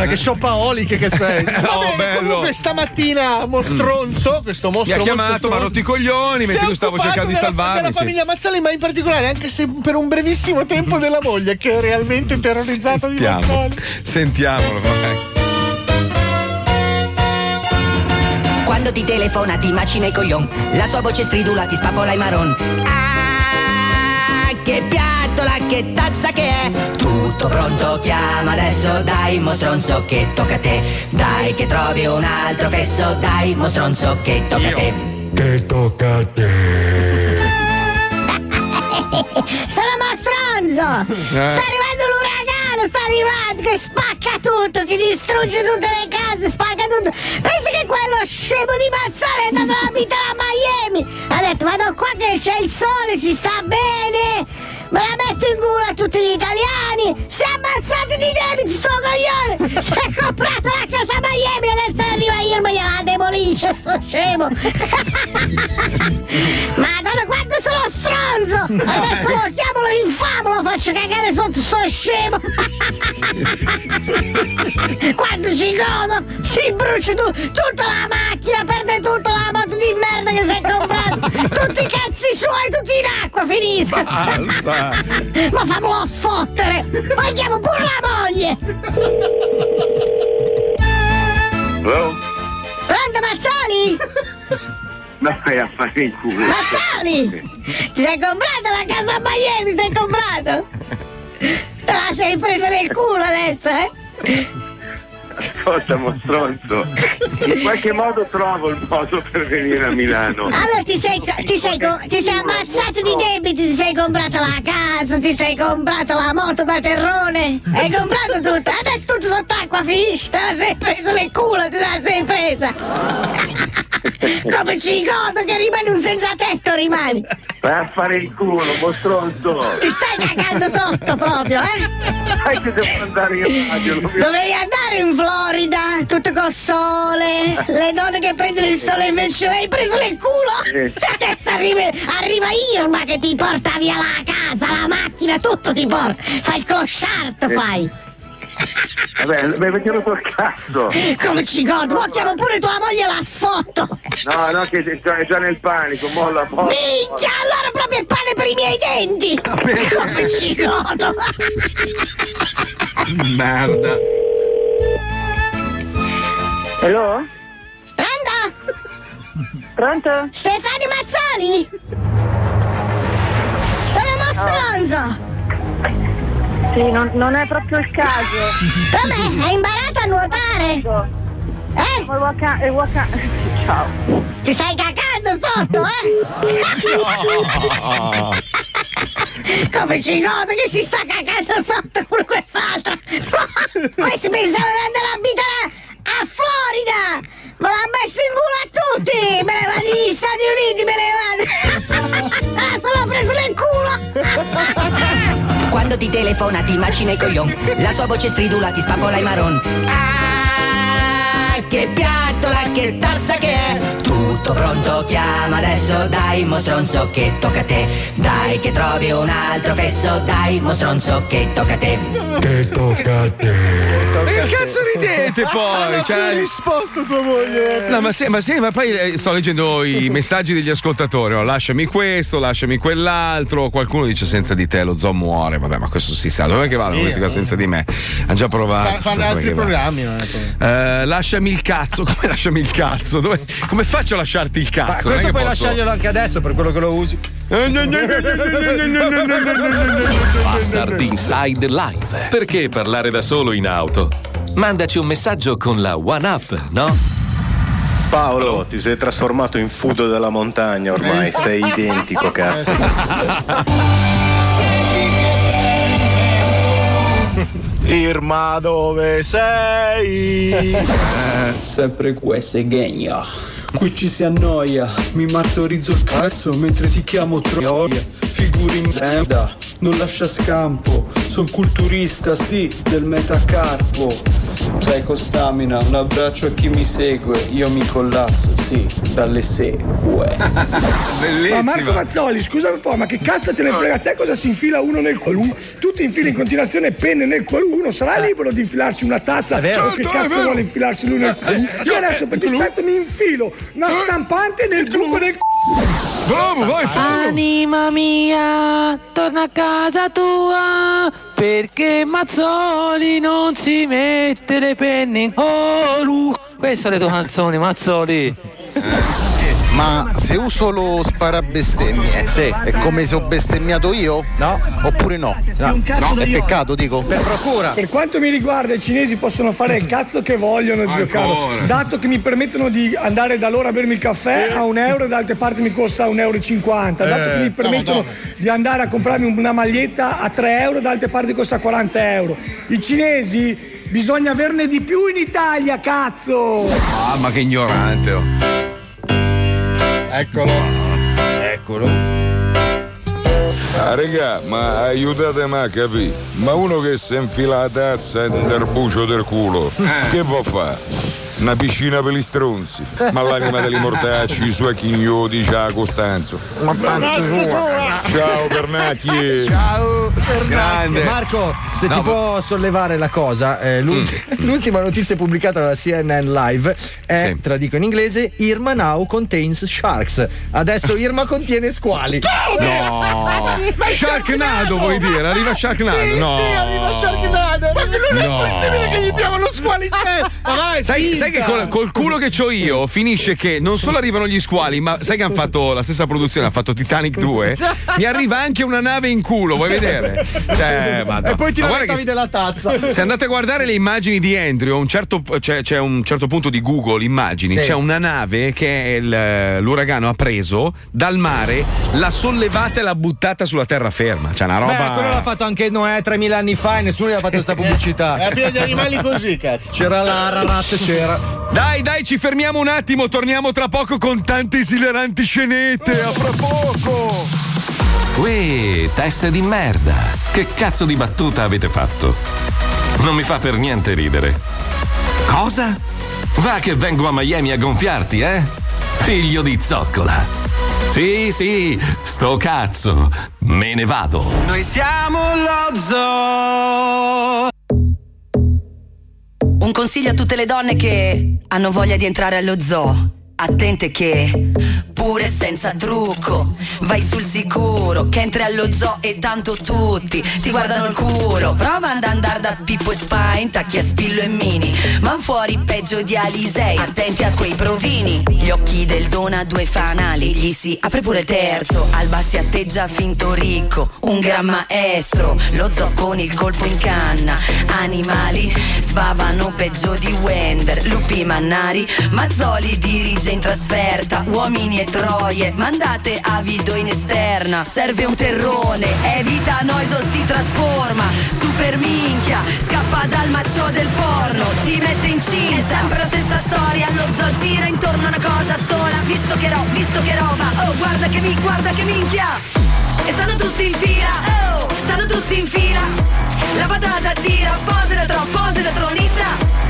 Madonna, che shopaholic che sei. Va Oh, bene, bello. Comunque stamattina mostronzo, questo Mi mostro ha molto chiamato, mi ha rotto i coglioni, mentre io stavo cercando di della- salvarmi. Della sì. famiglia Mazzoli, ma in particolare, anche se per un brevissimo tempo della moglie, che è realmente terrorizzata di. Mazzoli. Sentiamolo, vai. Quando ti telefona ti macina i coglion La sua voce stridula ti spapola i marron Ah, che piattola, che tassa che è Tutto pronto, chiama adesso Dai, mostronzo, che tocca a te Dai, che trovi un altro fesso Dai, mostronzo, che tocca a te Che tocca a te. Sono mostronzo! Eh. Sta arrivando l'uragano, sta arrivando, che spacca tutto, ti distrugge tutte le case, spacca tutto. Pensi che quello scemo di Mazzara è andato ad abitare a Miami? Ha detto, vado qua che c'è il sole, si sta bene! Me la metto in culo a tutti gli italiani! Si è ammazzato di debiti sto coglione! Si è comprato la casa Miami, adesso arriva Irma e gliela demolisce, sto scemo! Madonna, quanto sono stronzo! Adesso lo chiamo, lo infamo, lo faccio cagare sotto sto scemo! Quando ci godo, si brucia tu- tutta la macchina, perde tutta la moto di merda che si è comprato! Tutti i cazzi suoi, tutti in acqua, finiscono! Basta. Ma fammelo sfottere! Ma chiamo pure la moglie! Hello? Pronto Mazzoli? Ma stai a fare in culo. Mazzoli! Ti sei comprato la casa a Miami, sei comprato? Te la sei presa nel culo adesso, eh? Ascolta, mostronzo. In qualche modo trovo il modo per venire a Milano. Allora ti sei, ti sei, ti sei ammazzato di debiti, ti sei comprato la casa, ti sei comprato la moto da terrone, hai comprato tutto, adesso tutto sott'acqua finisce, te la sei presa nel culo, te la sei presa! Come cicoto che rimani un senza tetto rimani! Vai a fare il culo, mostronzo. Ti stai cagando sotto proprio, eh? Sai che devo andare in radio. Dovevi andare in Florida, tutto col sole, le donne che prendono il sole invece l'hai preso nel culo. Eh. Adesso arriva, arriva Irma che ti porta via la casa, la macchina, tutto ti porta. Fai il clochard, Eh. fai. Vabbè, mi avete rotto il cazzo. Come ci godo, mo chiamo pure tua moglie e la sfotto. No, no, che è già, è già nel panico, molla poco. Minchia, allora proprio il pane per i miei denti. Come ci godo. Merda. Hello? Pronto? Pronto? Stefano Mazzoli? Sono mostronzo! Sì, non, non è proprio il caso. Com'è? Hai imparato a nuotare? Eh? Waka, waka. Ciao. Ti stai cagando sotto, eh? Come ci godo che si sta cagando sotto con quest'altra! Questi pensavano di andare a abitare a Florida! Me l'ha messo in culo a tutti! Me ne vado negli Stati Uniti, me ne vado! Ah, sono preso nel culo! Quando ti telefona ti macina i coglion La sua voce stridula ti spapola i marron Ah, che piattola, che tassa che è Tutto pronto, chiama adesso Dai, mostronzo, che tocca a te Dai, che trovi un altro fesso Dai, mostronzo, che tocca a te Che tocca a te. Ma che cazzo ridete poi? Cioè... risposto tua moglie. No, ma sì, ma sì, ma poi eh, sto leggendo i messaggi degli ascoltatori. no? Lasciami questo, lasciami quell'altro. Qualcuno dice senza di te lo zoo muore. Vabbè, ma questo si sa. Dov'è che vanno Sì, questi qua eh. senza di me? Hanno già provato. Fa- Fanno altri programmi, non Eh, lasciami il cazzo, come lasciami il cazzo? Dove- come faccio a lasciarti il Ma cazzo? È questo puoi posso- lasciarglielo anche adesso per quello che lo usi. Bastard Inside Live. Perché parlare da solo in auto? mandaci un messaggio con la One Up, no? Paolo, ti sei trasformato in fudo della montagna ormai, sei identico, cazzo. Irma, dove sei? sempre questo gagna. Qui ci si annoia, mi martorizzo il cazzo mentre ti chiamo troia. Figuri in merda, non lascia scampo. Son culturista, sì, del metacarpo. Psycho stamina, un abbraccio a chi mi segue. Io mi collasso, sì, dalle segue. Ma Marco Mazzoli, scusa un po', ma che cazzo te ne frega a te cosa si infila uno nel qualunque? Tu ti infili in continuazione penne nel qualunque, sarà libero di infilarsi una tazza È vero. o che Certo, cazzo vuole infilarsi lui nel qualunque? Io adesso per dispetto mi infilo una stampante nel buco del Bravo, vai, Anima mia, torna a casa tua, perché Mazzoli non si mette le penne in culo. Queste sono le tue canzoni, Mazzoli. Ma se uso lo sparabestemmie, è come se ho bestemmiato io? No. Oppure no? Cazzo da È peccato, dico. Per quanto mi riguarda, i cinesi possono fare il cazzo che vogliono, zio Ancora. Carlo. Dato che mi permettono di andare da loro a bermi il caffè a un euro, da altre parti mi costa un euro e cinquanta. Dato Eh, che mi permettono di andare a comprarmi una maglietta a 3 euro, da altre parti costa 40 euro. I cinesi bisogna averne di più in Italia, cazzo! Ah, ma che ignorante. oh. Eccolo. Eccolo. Ah, regà, ma aiutatemi a capire. Ma uno che si infila la tazza nel bucio del culo, che vuol fare? Una piscina per gli stronzi. Ma l'anima degli mortacci, i suoi chignoti, ciao Costanzo. Ma tanto sua. Ciao Pernacchie. Ciao, Grande. Marco, se No, ti ma- può sollevare la cosa, eh, l'ult- l'ultima notizia pubblicata dalla CNN Live è, te la dico in inglese, Irma now contains sharks. Adesso Irma contiene squali. No. Sharknado vuoi dire? Arriva Sharknado? Sì, no. sì, arriva Sharknado. Ma non è No. possibile che gli piavano squali in te. Ma vai, Sai, sai che col, col culo che ho io finisce che non solo arrivano gli squali, ma sai che hanno fatto la stessa produzione, hanno fatto Titanic 2? Mi arriva anche una nave in culo, vuoi vedere? Cioè. E poi ti guarda lamentavi della tazza. Se andate a guardare le immagini di Andrew, un certo, c'è, c'è un certo punto di Google immagini, Sì. c'è una nave che il- l'uragano ha preso dal mare, l'ha sollevata e l'ha buttata sulla terraferma. C'è una roba. Beh, quello l'ha fatto anche Noè 3000 anni fa e nessuno gli ha fatto questa pubblicità. È pieno di animali così, cazzo. C'era la Rarat, c'era. Dai, dai, ci fermiamo un attimo, torniamo tra poco con tante esileranti scenette. A fra poco. Uè, teste di merda! Che cazzo di battuta avete fatto? Non mi fa per niente ridere. Cosa? Va che vengo a Miami a gonfiarti, eh? Figlio di zoccola. Sì, sì, sto cazzo. Me ne vado. Noi siamo lo zoo. Un consiglio a tutte le donne che hanno voglia di entrare allo zoo. Attente che, pure senza trucco, vai sul sicuro che entri allo zoo e tanto tutti ti guardano il culo. Prova ad andare da Pippo e Spine, tacchi a spillo e mini. Van fuori peggio di Alisei, attenti a quei provini. Gli occhi del dona due fanali, gli si apre pure terzo. Alba si atteggia finto ricco, un gran maestro. Lo zoo con il colpo in canna. Animali sbavano peggio di Wender. Lupi mannari, Mazzoli dirige in trasferta. Uomini e troie, mandate avido in esterna. Serve un terrone, evita Noiso si trasforma. Super minchia, scappa dal maccio del porno. Ti mette in cina, è sempre la stessa storia. Lo zoo gira intorno a una cosa sola. Visto che ro, visto che roba. Oh, guarda che mi, guarda che minchia. E stanno tutti in fila, oh, stanno tutti in fila. La patata tira, pose da tro, pose da tronista.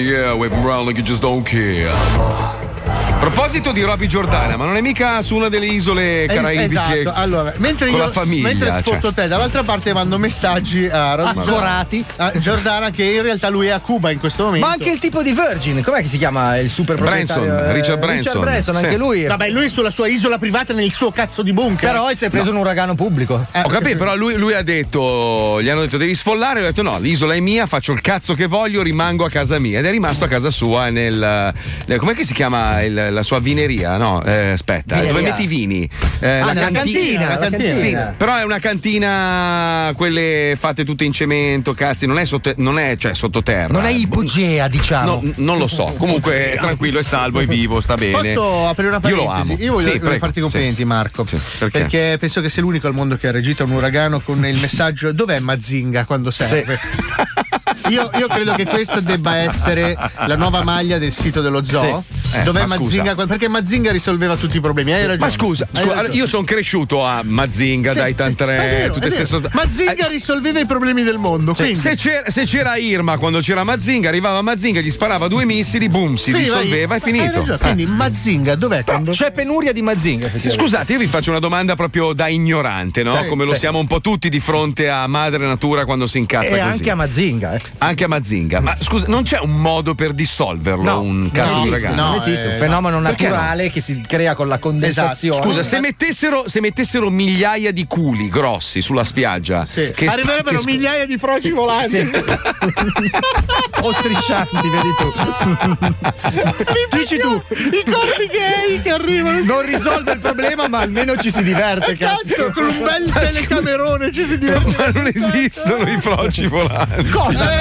in the air, them around like you just don't care. A proposito di Roby Giordana, ma non è mica su una delle isole caraibiche Esatto, allora, mentre con io la famiglia, mentre cioè. sfotto te, dall'altra parte mando messaggi a Rob- Accorati. a Giordana che in realtà lui è a Cuba in questo momento. Ma anche il tipo di Virgin, com'è che si chiama il super proprietario? Branson, Eh, Richard Branson. Branson, Sì. anche lui. Vabbè, lui è sulla sua isola privata nel suo cazzo di bunker. Però si è preso un uragano pubblico. Ho capito, però lui, lui ha detto, gli hanno detto devi sfollare, ho detto no, l'isola è mia, faccio il cazzo che voglio, rimango a casa mia. Ed è rimasto a casa sua nel... nel- com'è che si chiama il- la sua vineria? No, eh, aspetta, Vineria. dove metti i vini? Eh, Ah, nella cantina, la cantina. Sì, cantina. però è una cantina, quelle fatte tutte in cemento, cazzi, non è, sotto, non è cioè, sottoterra. Non è ipogea, diciamo. No, non lo so. Comunque, è tranquillo, è salvo, è vivo, sta bene. Posso aprire una Io lo parentesi? amo. Io voglio, Sì, prego. farti i complimenti, Sì. Marco. Sì, perché? penso che sei l'unico al mondo che ha reagito a un uragano con il messaggio dov'è Mazinga quando serve. Io, io credo che questa debba essere la nuova maglia del sito dello zoo. Sì. Eh, dov'è ma scusa. Mazinga? Perché Mazinga risolveva tutti i problemi. Hai ragione. Ma scusa, Hai scusa, ragione. io sono cresciuto a Mazinga, Sì, dai sì, Tantre, è vero, tutte è vero. stesse Mazinga risolveva i problemi del mondo. Quindi- se, c'era, se c'era Irma quando c'era Mazinga, arrivava Mazinga, gli sparava due missili, boom, si Finiva risolveva e finito. Eh. Quindi Mazinga dov'è? quando- C'è penuria di Mazinga. Scusate, io vi faccio una domanda proprio da ignorante, no? Sì, Come lo siamo un po' tutti di fronte a madre natura quando si incazza E così. anche a Mazinga. eh. Anche a Mazinga. Ma scusa, non c'è un modo per dissolverlo un cazzo non di esiste, uragano? non esiste, un eh, fenomeno no? naturale che si crea con la condensazione. Scusa, se mettessero, se mettessero migliaia di culi grossi sulla spiaggia, Sì. che Arriverebbero che migliaia di froci volanti. o striscianti, vedi tu. Dici tu. I corpi gay che arrivano. Non risolve il problema, ma almeno ci si diverte, cazzo. Cazzo, con un bel telecamerone ci si diverte. Ma non esistono i froci volanti. Cosa? Eh,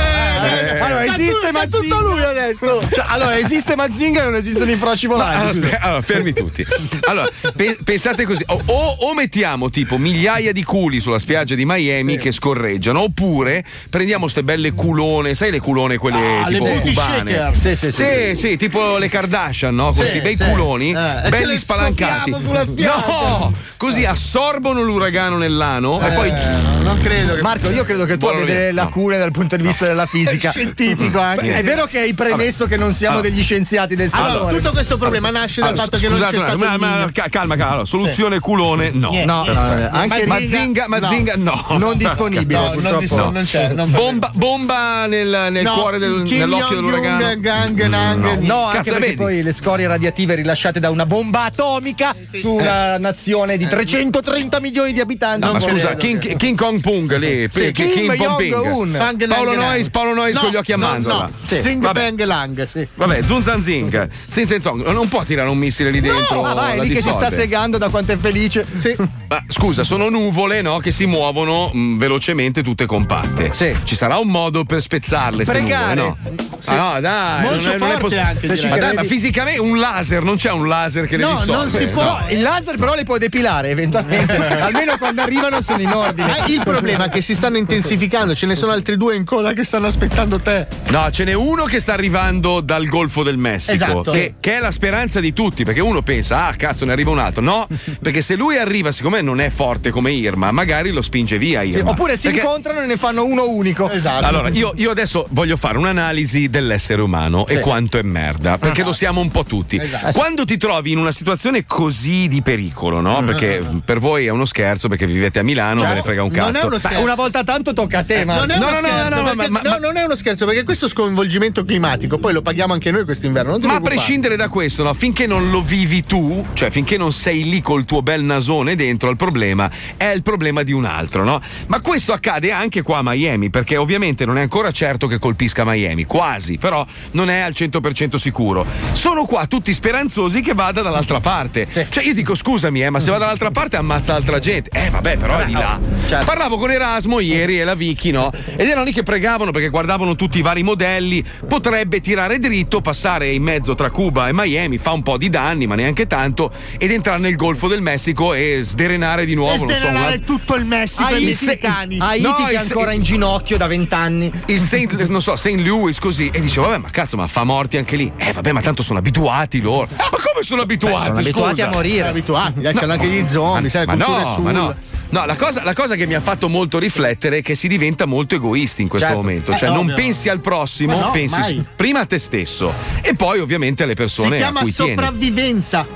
allora, sa esiste tu- sa Mazinga. tutto lui adesso. Cioè, allora, esiste Mazinga e non esistono i froci volanti. Allora, allora, fermi tutti. Allora, pe- pensate così: o, o- o mettiamo tipo migliaia di culi sulla spiaggia di Miami che scorreggiano, oppure prendiamo ste belle culone, sai le culone quelle Ah, le tipo booty cubane? Sì, sì, sì, Sì, sì, tipo le Kardashian, no? Questi Sì, bei sì. culoni, Eh, ce belli le spalancati. scoppiamo sulla spiaggia. No! Così assorbono l'uragano nell'ano e poi. Eh, non credo che Marco, io credo che tu abbia delle No. lacune dal punto di vista della fisica. scientifico anche. È vero che hai premesso che non siamo Allora. degli scienziati del settore. Allora, tutto questo problema nasce dal Allora, fatto che non c'è stato ma- calma, calma. Soluzione culone, no. Niente. No, no, no, anche Mazinga, Mazinga, no. non disponibile. No, non, purtroppo. dis- non c'è. Non Bomba, bomba nel, cuore del, Kim nell'occhio Jong-un, dell'uragano. Gang, No, anche perché poi le scorie radiative rilasciate da una bomba atomica su una nazione di 330 milioni di abitanti. No, ma scusa. King, Kong Pung lì, Kim, Jong-un. Paolo Nang, Nang. Paolo Noyes No, con gli occhi a no, mandorla. no. Sì. Sing Vabbè. Bang Lang, sì. Vabbè, Zun Zan Zing, Zin Zin Zong, non può tirare un missile lì dentro. Ah, vai, lì che si sta segando da quanto è felice. Sì. Ma scusa, sono nuvole no, che si muovono mh, velocemente tutte compatte. Sì. Ci sarà un modo per spezzarle Pregare. nuvole, no? Ah, no, dai, Molto non è, non è possi- anche, ma, dai, ma fisicamente un laser, non c'è un laser che le No, dissolve. non si può. no. Il laser però le può depilare eventualmente. Almeno quando arrivano sono in ordine. Ah, il problema è che si stanno intensificando, ce ne sono altri due in coda che stanno aspettando te. No, ce n'è uno che sta arrivando dal Golfo del Messico, Esatto. che, che è la speranza di tutti, perché uno pensa, ah cazzo ne arriva un altro. No, perché se lui arriva, siccome non è forte come Irma, magari lo spinge via Sì, Irma. oppure si Perché- incontrano e ne fanno uno unico. Esatto. Allora, io, io adesso voglio fare un'analisi dell'essere umano e quanto è merda, perché lo siamo un po' tutti. Esatto. Quando ti trovi in una situazione così di pericolo, no? Perché per voi è uno scherzo, perché vivete a Milano, ve ne frega un cazzo. una volta tanto tocca a te, ma Non è No, no, no, no, ma- ma- no, non è uno scherzo perché questo sconvolgimento climatico poi lo paghiamo anche noi quest'inverno. Ma a prescindere da questo, no, finché non lo vivi tu, cioè finché non sei lì col tuo bel nasone dentro, il problema è il problema di un altro, no? Ma questo accade anche qua a Miami, perché ovviamente non è ancora certo che colpisca Miami, quasi, però non è al 100% sicuro. Sono qua tutti speranzosi che vada dall'altra parte. Cioè io dico scusami, eh, ma se va dall'altra parte ammazza altra gente. Eh vabbè, però è di là. Certo. Parlavo con Erasmo ieri e la Vicky, no? Ed erano lì che pregavano perché guardavano tutti i vari modelli. Potrebbe tirare dritto, passare in mezzo tra Cuba e Miami, fa un po' di danni, ma neanche tanto, ed entrare nel Golfo del Messico e sderenare di nuovo. E non so, sderenare una- tutto il Messico e i Haiti, messicani. Haiti No, che è ancora in ginocchio da vent'anni. il Saint, non so, St. Louis così e dice vabbè ma cazzo ma fa morti anche lì eh vabbè ma tanto sono abituati loro ma come sono abituati Sono abituati scusa? a morire. Sono abituati, dai, c'hanno anche gli zombie, sai, ma no, sul. ma no. No, la cosa, la cosa che mi ha fatto molto riflettere è che si diventa molto egoisti in questo Certo. momento. Eh, Cioè, non ovvio. pensi al prossimo, no, pensi su- prima a te stesso e poi, ovviamente, alle Si persone a chiama tieni. sopravvivenza.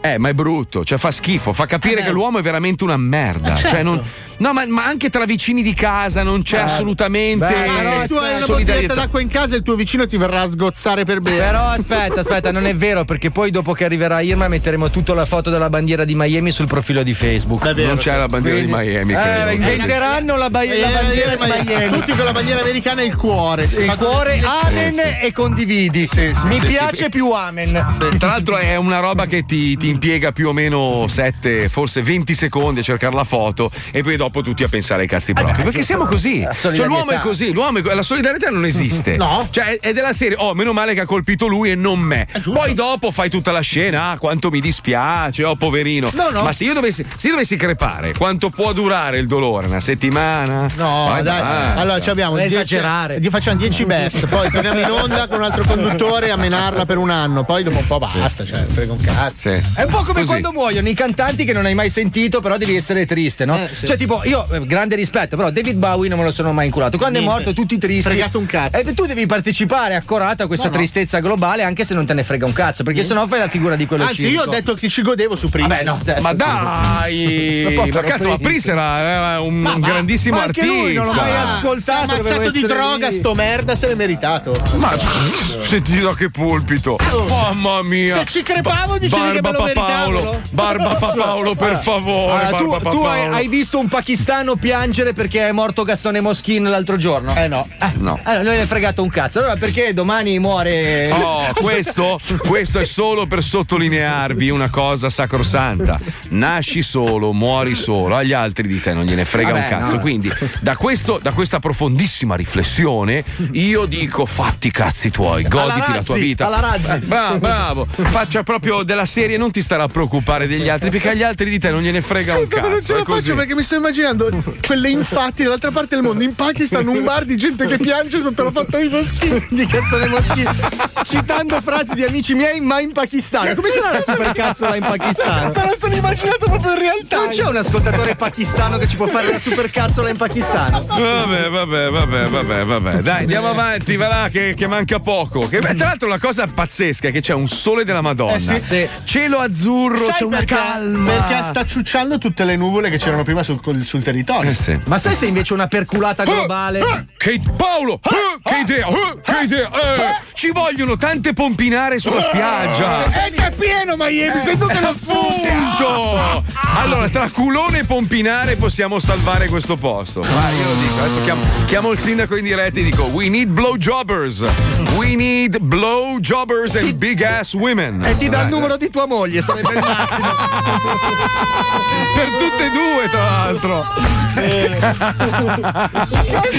Eh, ma è brutto, cioè fa schifo, fa capire che l'uomo è veramente una merda. Eh, certo. Cioè, non- no, ma, ma anche tra vicini di casa non c'è assolutamente Ma se tu hai una bottiglietta d'acqua in casa il tuo vicino ti verrà a sgozzare per bere. Però aspetta, aspetta, non è vero perché poi dopo che arriverà Irma metteremo tutta la foto della bandiera di Miami sul profilo di Facebook. Non c'è la bandiera di Miami, Eh, inventeranno la, ba- Eh, la bandiera eh, di Miami. Tutti con la bandiera americana e il cuore. Sì, il cuore, amen Sì, sì. e condividi. Mi sì, piace sì. più amen. Tra l'altro è una roba che ti, ti impiega più o meno 7, forse 20 secondi a cercare la foto e poi dopo tutti a pensare ai cazzi propri. Perché siamo così. Cioè, l'uomo è così, l'uomo è co- la solidarietà non esiste. No. Cioè, è della serie, oh, meno male che ha colpito lui e non me. Poi dopo fai tutta la scena, ah, quanto mi dispiace, oh, poverino. No, no. Ma se io dovessi, se io dovessi crepare, quanto può durare il dolore? Una settimana? No, Vai, dai. basta. Allora ci abbiamo Non 10 esagerare. Gli facciamo 10 best, poi torniamo in onda con un altro conduttore a menarla per un anno. Poi dopo un po' basta, cioè, frega un cazzo. Sì. È un po' come Così. quando muoiono i cantanti che non hai mai sentito, però devi essere triste, no? Eh, sì. Cioè, tipo, io, eh, grande rispetto, però David Bowie non me lo sono mai inculato. Quando Niente. è morto, tutti tristi. Fregato un cazzo. E tu devi partecipare accorato a questa No, no. tristezza globale, anche se non te ne frega un cazzo, perché sennò fai la figura di quello Anzi, circo. io ho detto che ci godevo su Prince. Vabbè, no, adesso Ma dai! Ma Ma cazzo, ma Prince. Prince era, un Ma grandissimo ma anche artista. lui non l'ho mai ascoltato, è dovevo ammazzato di droga, lì. sto merda, se l'è meritato. Ma senti da che pulpito! Mamma mia! Se ci crepavo, dicevi che me lo meritavo. Paolo, Barba Paolo, per favore, Allora, tu, hai, visto un pakistano piangere perché è morto Gastone Moschin l'altro giorno? Eh no. No. Allora, non gli è fregato un cazzo. Allora, perché domani muore. Oh, questo, questo è solo per sottolinearvi una cosa sacrosanta. Nasci solo, muori solo, agli altri di te non gliene frega Vabbè, un cazzo. no. Quindi, da, questo- da questa profondissima riflessione, io dico: fatti i cazzi tuoi, goditi la tua Razzi, vita. alla Razzi. Eh, Bravo, bravo. Faccia proprio della serie, non ti starà a preoccupare degli altri, perché agli altri di te non gliene frega un Scusa, ma non cazzo. ce la così. faccio perché mi sto immaginando quelle infatti dall'altra parte del mondo, in Pakistan, un bar di gente che piange sotto la foto di Moschini. di Gastone Moschini citando frasi di amici miei ma in pakistano come sarà la supercazzola in pakistano? Me lo sono immaginato proprio in realtà. non c'è un ascoltatore pakistano che ci può fare la supercazzola in pakistano Vabbè, vabbè, vabbè, vabbè, vabbè. Dai, andiamo avanti, va là, che, che manca poco. Che, beh, tra l'altro, la cosa pazzesca è che c'è un sole della Madonna. Eh sì. Sì. Cielo azzurro, Sai c'è una perché? calma. Perché sta ciucciando tutte le nuvole che c'erano prima sul, col- sul territorio. Eh sì. ma sai se invece una perculata globale Eh, che Paolo, eh, che idea, eh, che idea. eh. Ci vogliono tante pompinare sulla spiaggia. Eh, che è pieno Miami, sei tutte le Appunto! Allora, tra culone e pompinare possiamo salvare questo posto. Vai, io lo dico. Adesso chiamo, chiamo il sindaco in diretta e dico: We need blowjobbers. We need blowjobbers and big ass women. e ti dà il numero di tua moglie sarebbe il massimo Per tutte e due, tra l'altro. Che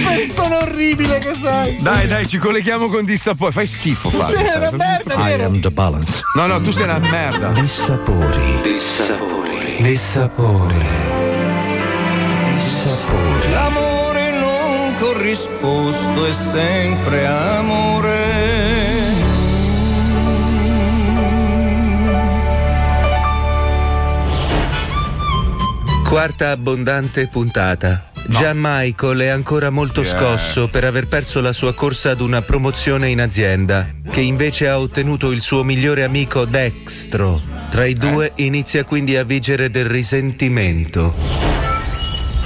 persona orribile che sei. Dai, dai, ci colleghiamo con Dissapori. Fai schifo, Fabio. Sei una merda, vero? the balance. No, no, tu sei una merda. Dissapori. Dissapori. Dissapori. Dissapori. L'amore non corrisposto è sempre amore. Quarta abbondante puntata. Gian Michael è ancora molto Yeah. scosso per aver perso la sua corsa ad una promozione in azienda, che invece ha ottenuto il suo migliore amico Dextro. Tra i due inizia quindi a vigere del risentimento.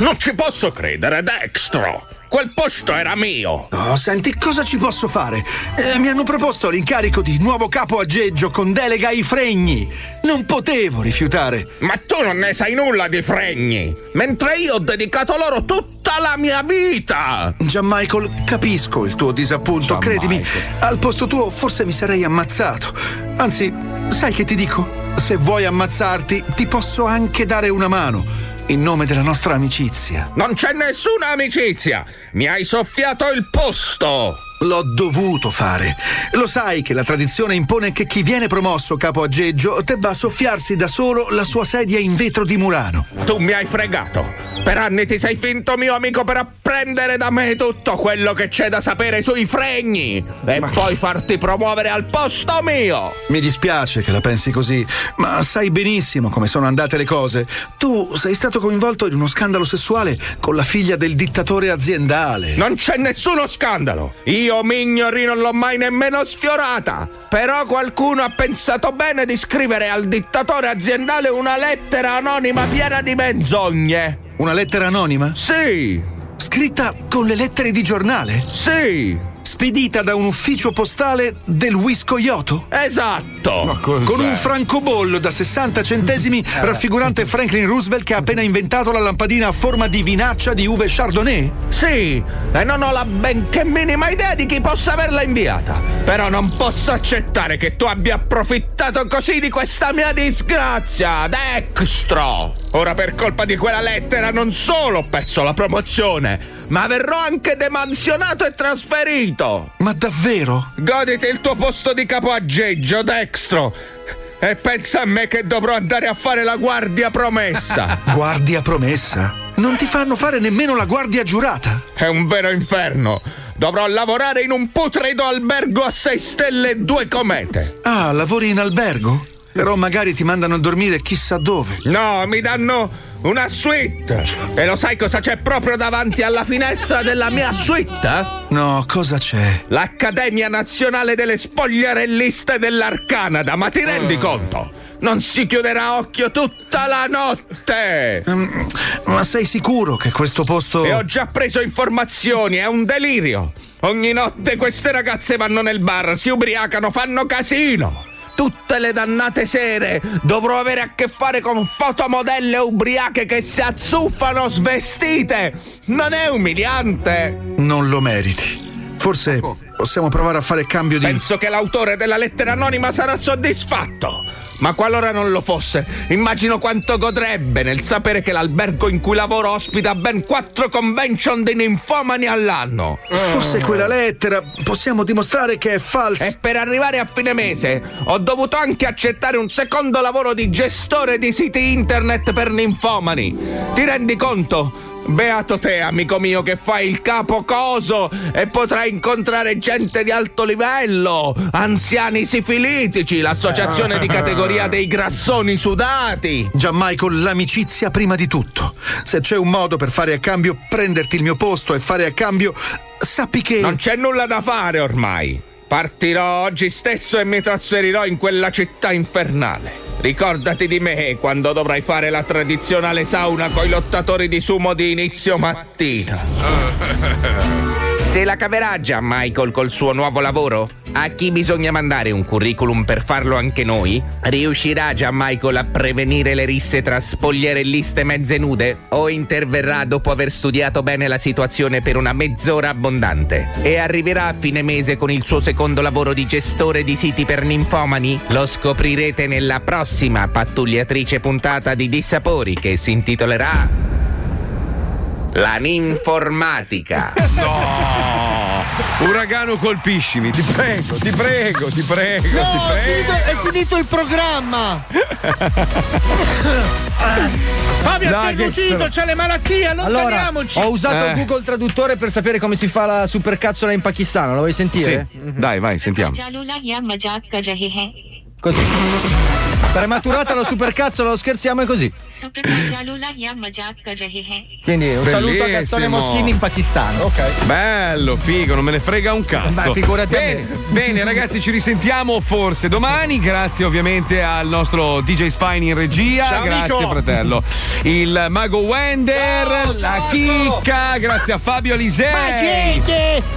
Non ci posso credere, Dextro! Quel posto era mio! Oh, senti, cosa ci posso fare? Eh, mi hanno proposto l'incarico di nuovo capo aggeggio con delega ai fregni. Non potevo rifiutare. Ma tu non ne sai nulla di fregni! Mentre io ho dedicato loro tutta la mia vita! Gian Michael, capisco il tuo disappunto, credimi. Al posto tuo forse mi sarei ammazzato. Anzi, sai che ti dico? Se vuoi ammazzarti, ti posso anche dare una mano. In nome della nostra amicizia. Non c'è nessuna amicizia! Mi hai soffiato il posto! L'ho dovuto fare. Lo sai che la tradizione impone che chi viene promosso capo aggeggio debba soffiarsi da solo la sua sedia in vetro di Murano. Tu mi hai fregato. Per anni ti sei finto mio amico per apprendere da me tutto quello che c'è da sapere sui fregni e poi farti promuovere al posto mio. Mi dispiace che la pensi così, ma sai benissimo come sono andate le cose. Tu sei stato coinvolto in uno scandalo sessuale con la figlia del dittatore aziendale. Non c'è nessuno scandalo. Io Mignori non l'ho mai nemmeno sfiorata. Però qualcuno ha pensato bene di scrivere al dittatore aziendale una lettera anonima piena di menzogne. Una lettera anonima? Sì. Scritta con le lettere di giornale? Sì. Spedita da un ufficio postale del Wiscoyoto? Esatto. Con un francobollo da 60 centesimi raffigurante Franklin Roosevelt che ha appena inventato la lampadina a forma di vinaccia di uve Chardonnay? Sì, e non ho la benché minima idea di chi possa averla inviata. Però non posso accettare che tu abbia approfittato così di questa mia disgrazia, Dextro. Ora per colpa di quella lettera non solo ho perso la promozione, ma verrò anche demansionato e trasferito. Ma davvero? Goditi il tuo posto di capo aggeggio, Dextro. E pensa a me che dovrò andare a fare la guardia promessa. Guardia promessa? Non ti fanno fare nemmeno la guardia giurata? È un vero inferno. Dovrò lavorare in un putredo albergo a sei stelle e due comete. Ah, lavori in albergo? Però magari ti mandano a dormire chissà dove. No, mi danno una suite. E lo sai cosa c'è proprio davanti alla finestra della mia suite? No, cosa c'è? L'Accademia Nazionale delle Spogliarelliste dell'Arcanada, ma ti rendi conto? Non si chiuderà occhio tutta la notte! Um, ma sei sicuro che questo posto. E ho già preso informazioni, è un delirio! Ogni notte queste ragazze vanno nel bar, si ubriacano, fanno casino! Tutte le dannate sere dovrò avere a che fare con fotomodelle ubriache che si azzuffano svestite! Non è umiliante? Non lo meriti. Forse possiamo provare a fare cambio di. Penso che l'autore della lettera anonima sarà soddisfatto. Ma qualora non lo fosse, immagino quanto godrebbe nel sapere che l'albergo in cui lavoro ospita ben quattro convention di ninfomani all'anno. Forse quella lettera possiamo dimostrare che è falsa. E per arrivare a fine mese ho dovuto anche accettare un secondo lavoro di gestore di siti internet per ninfomani. Ti rendi conto? Beato te, amico mio, che fai il capo coso e potrai incontrare gente di alto livello, anziani sifilitici, l'associazione di categoria dei grassoni sudati. Gianmichael, l'amicizia prima di tutto. Se c'è un modo per fare a cambio prenderti il mio posto e fare a cambio, sappi che. Non c'è nulla da fare ormai. Partirò oggi stesso e mi trasferirò in quella città infernale. Ricordati di me quando dovrai fare la tradizionale sauna coi lottatori di sumo di inizio mattina. Se la caverà già Michael col suo nuovo lavoro? A chi bisogna mandare un curriculum per farlo anche noi? Riuscirà già Michael a prevenire le risse tra spogliarelliste mezze nude? O interverrà dopo aver studiato bene la situazione per una mezz'ora abbondante? E arriverà a fine mese con il suo secondo lavoro di gestore di siti per ninfomani? Lo scoprirete nella prossima pattugliatrice puntata di Dissapori che si intitolerà la ninformatica. No! Uragano colpiscimi, ti prego, ti prego, ti prego. No, ti prego. È, finito, è finito il programma. Fabio, no, stai mutito, c'è le malattie, allontaniamoci. Allora, ho usato eh. Google Traduttore per sapere come si fa la supercazzola in pakistano, lo vuoi sentire? Sì. Dai, vai, sentiamo. Così. Prematurata la supercazzola, lo scherziamo e così. Quindi un Bellissimo. saluto a Gastone Moschini in Pakistan. Ok. Bello, figo, non me ne frega un cazzo. Beh, figurati bene, bene, ragazzi, ci risentiamo forse domani. Grazie ovviamente al nostro DJ Spine in regia. Ciao, grazie, amico. fratello. Il mago Wender, ciao, la ciao. chicca, grazie a Fabio Alisei.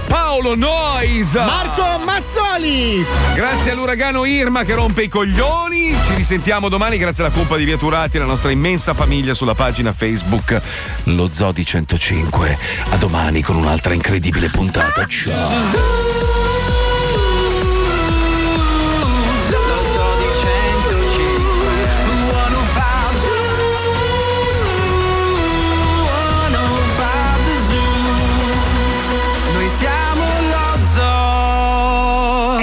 Paolo Noisa Marco Mazzoli. Grazie all'uragano Irma che rompe i coglioni. Ci risentiamo domani grazie alla colpa di Via Turati alla nostra immensa famiglia sulla pagina Facebook Lo Zodi 105. A domani con un'altra incredibile puntata. Ciao.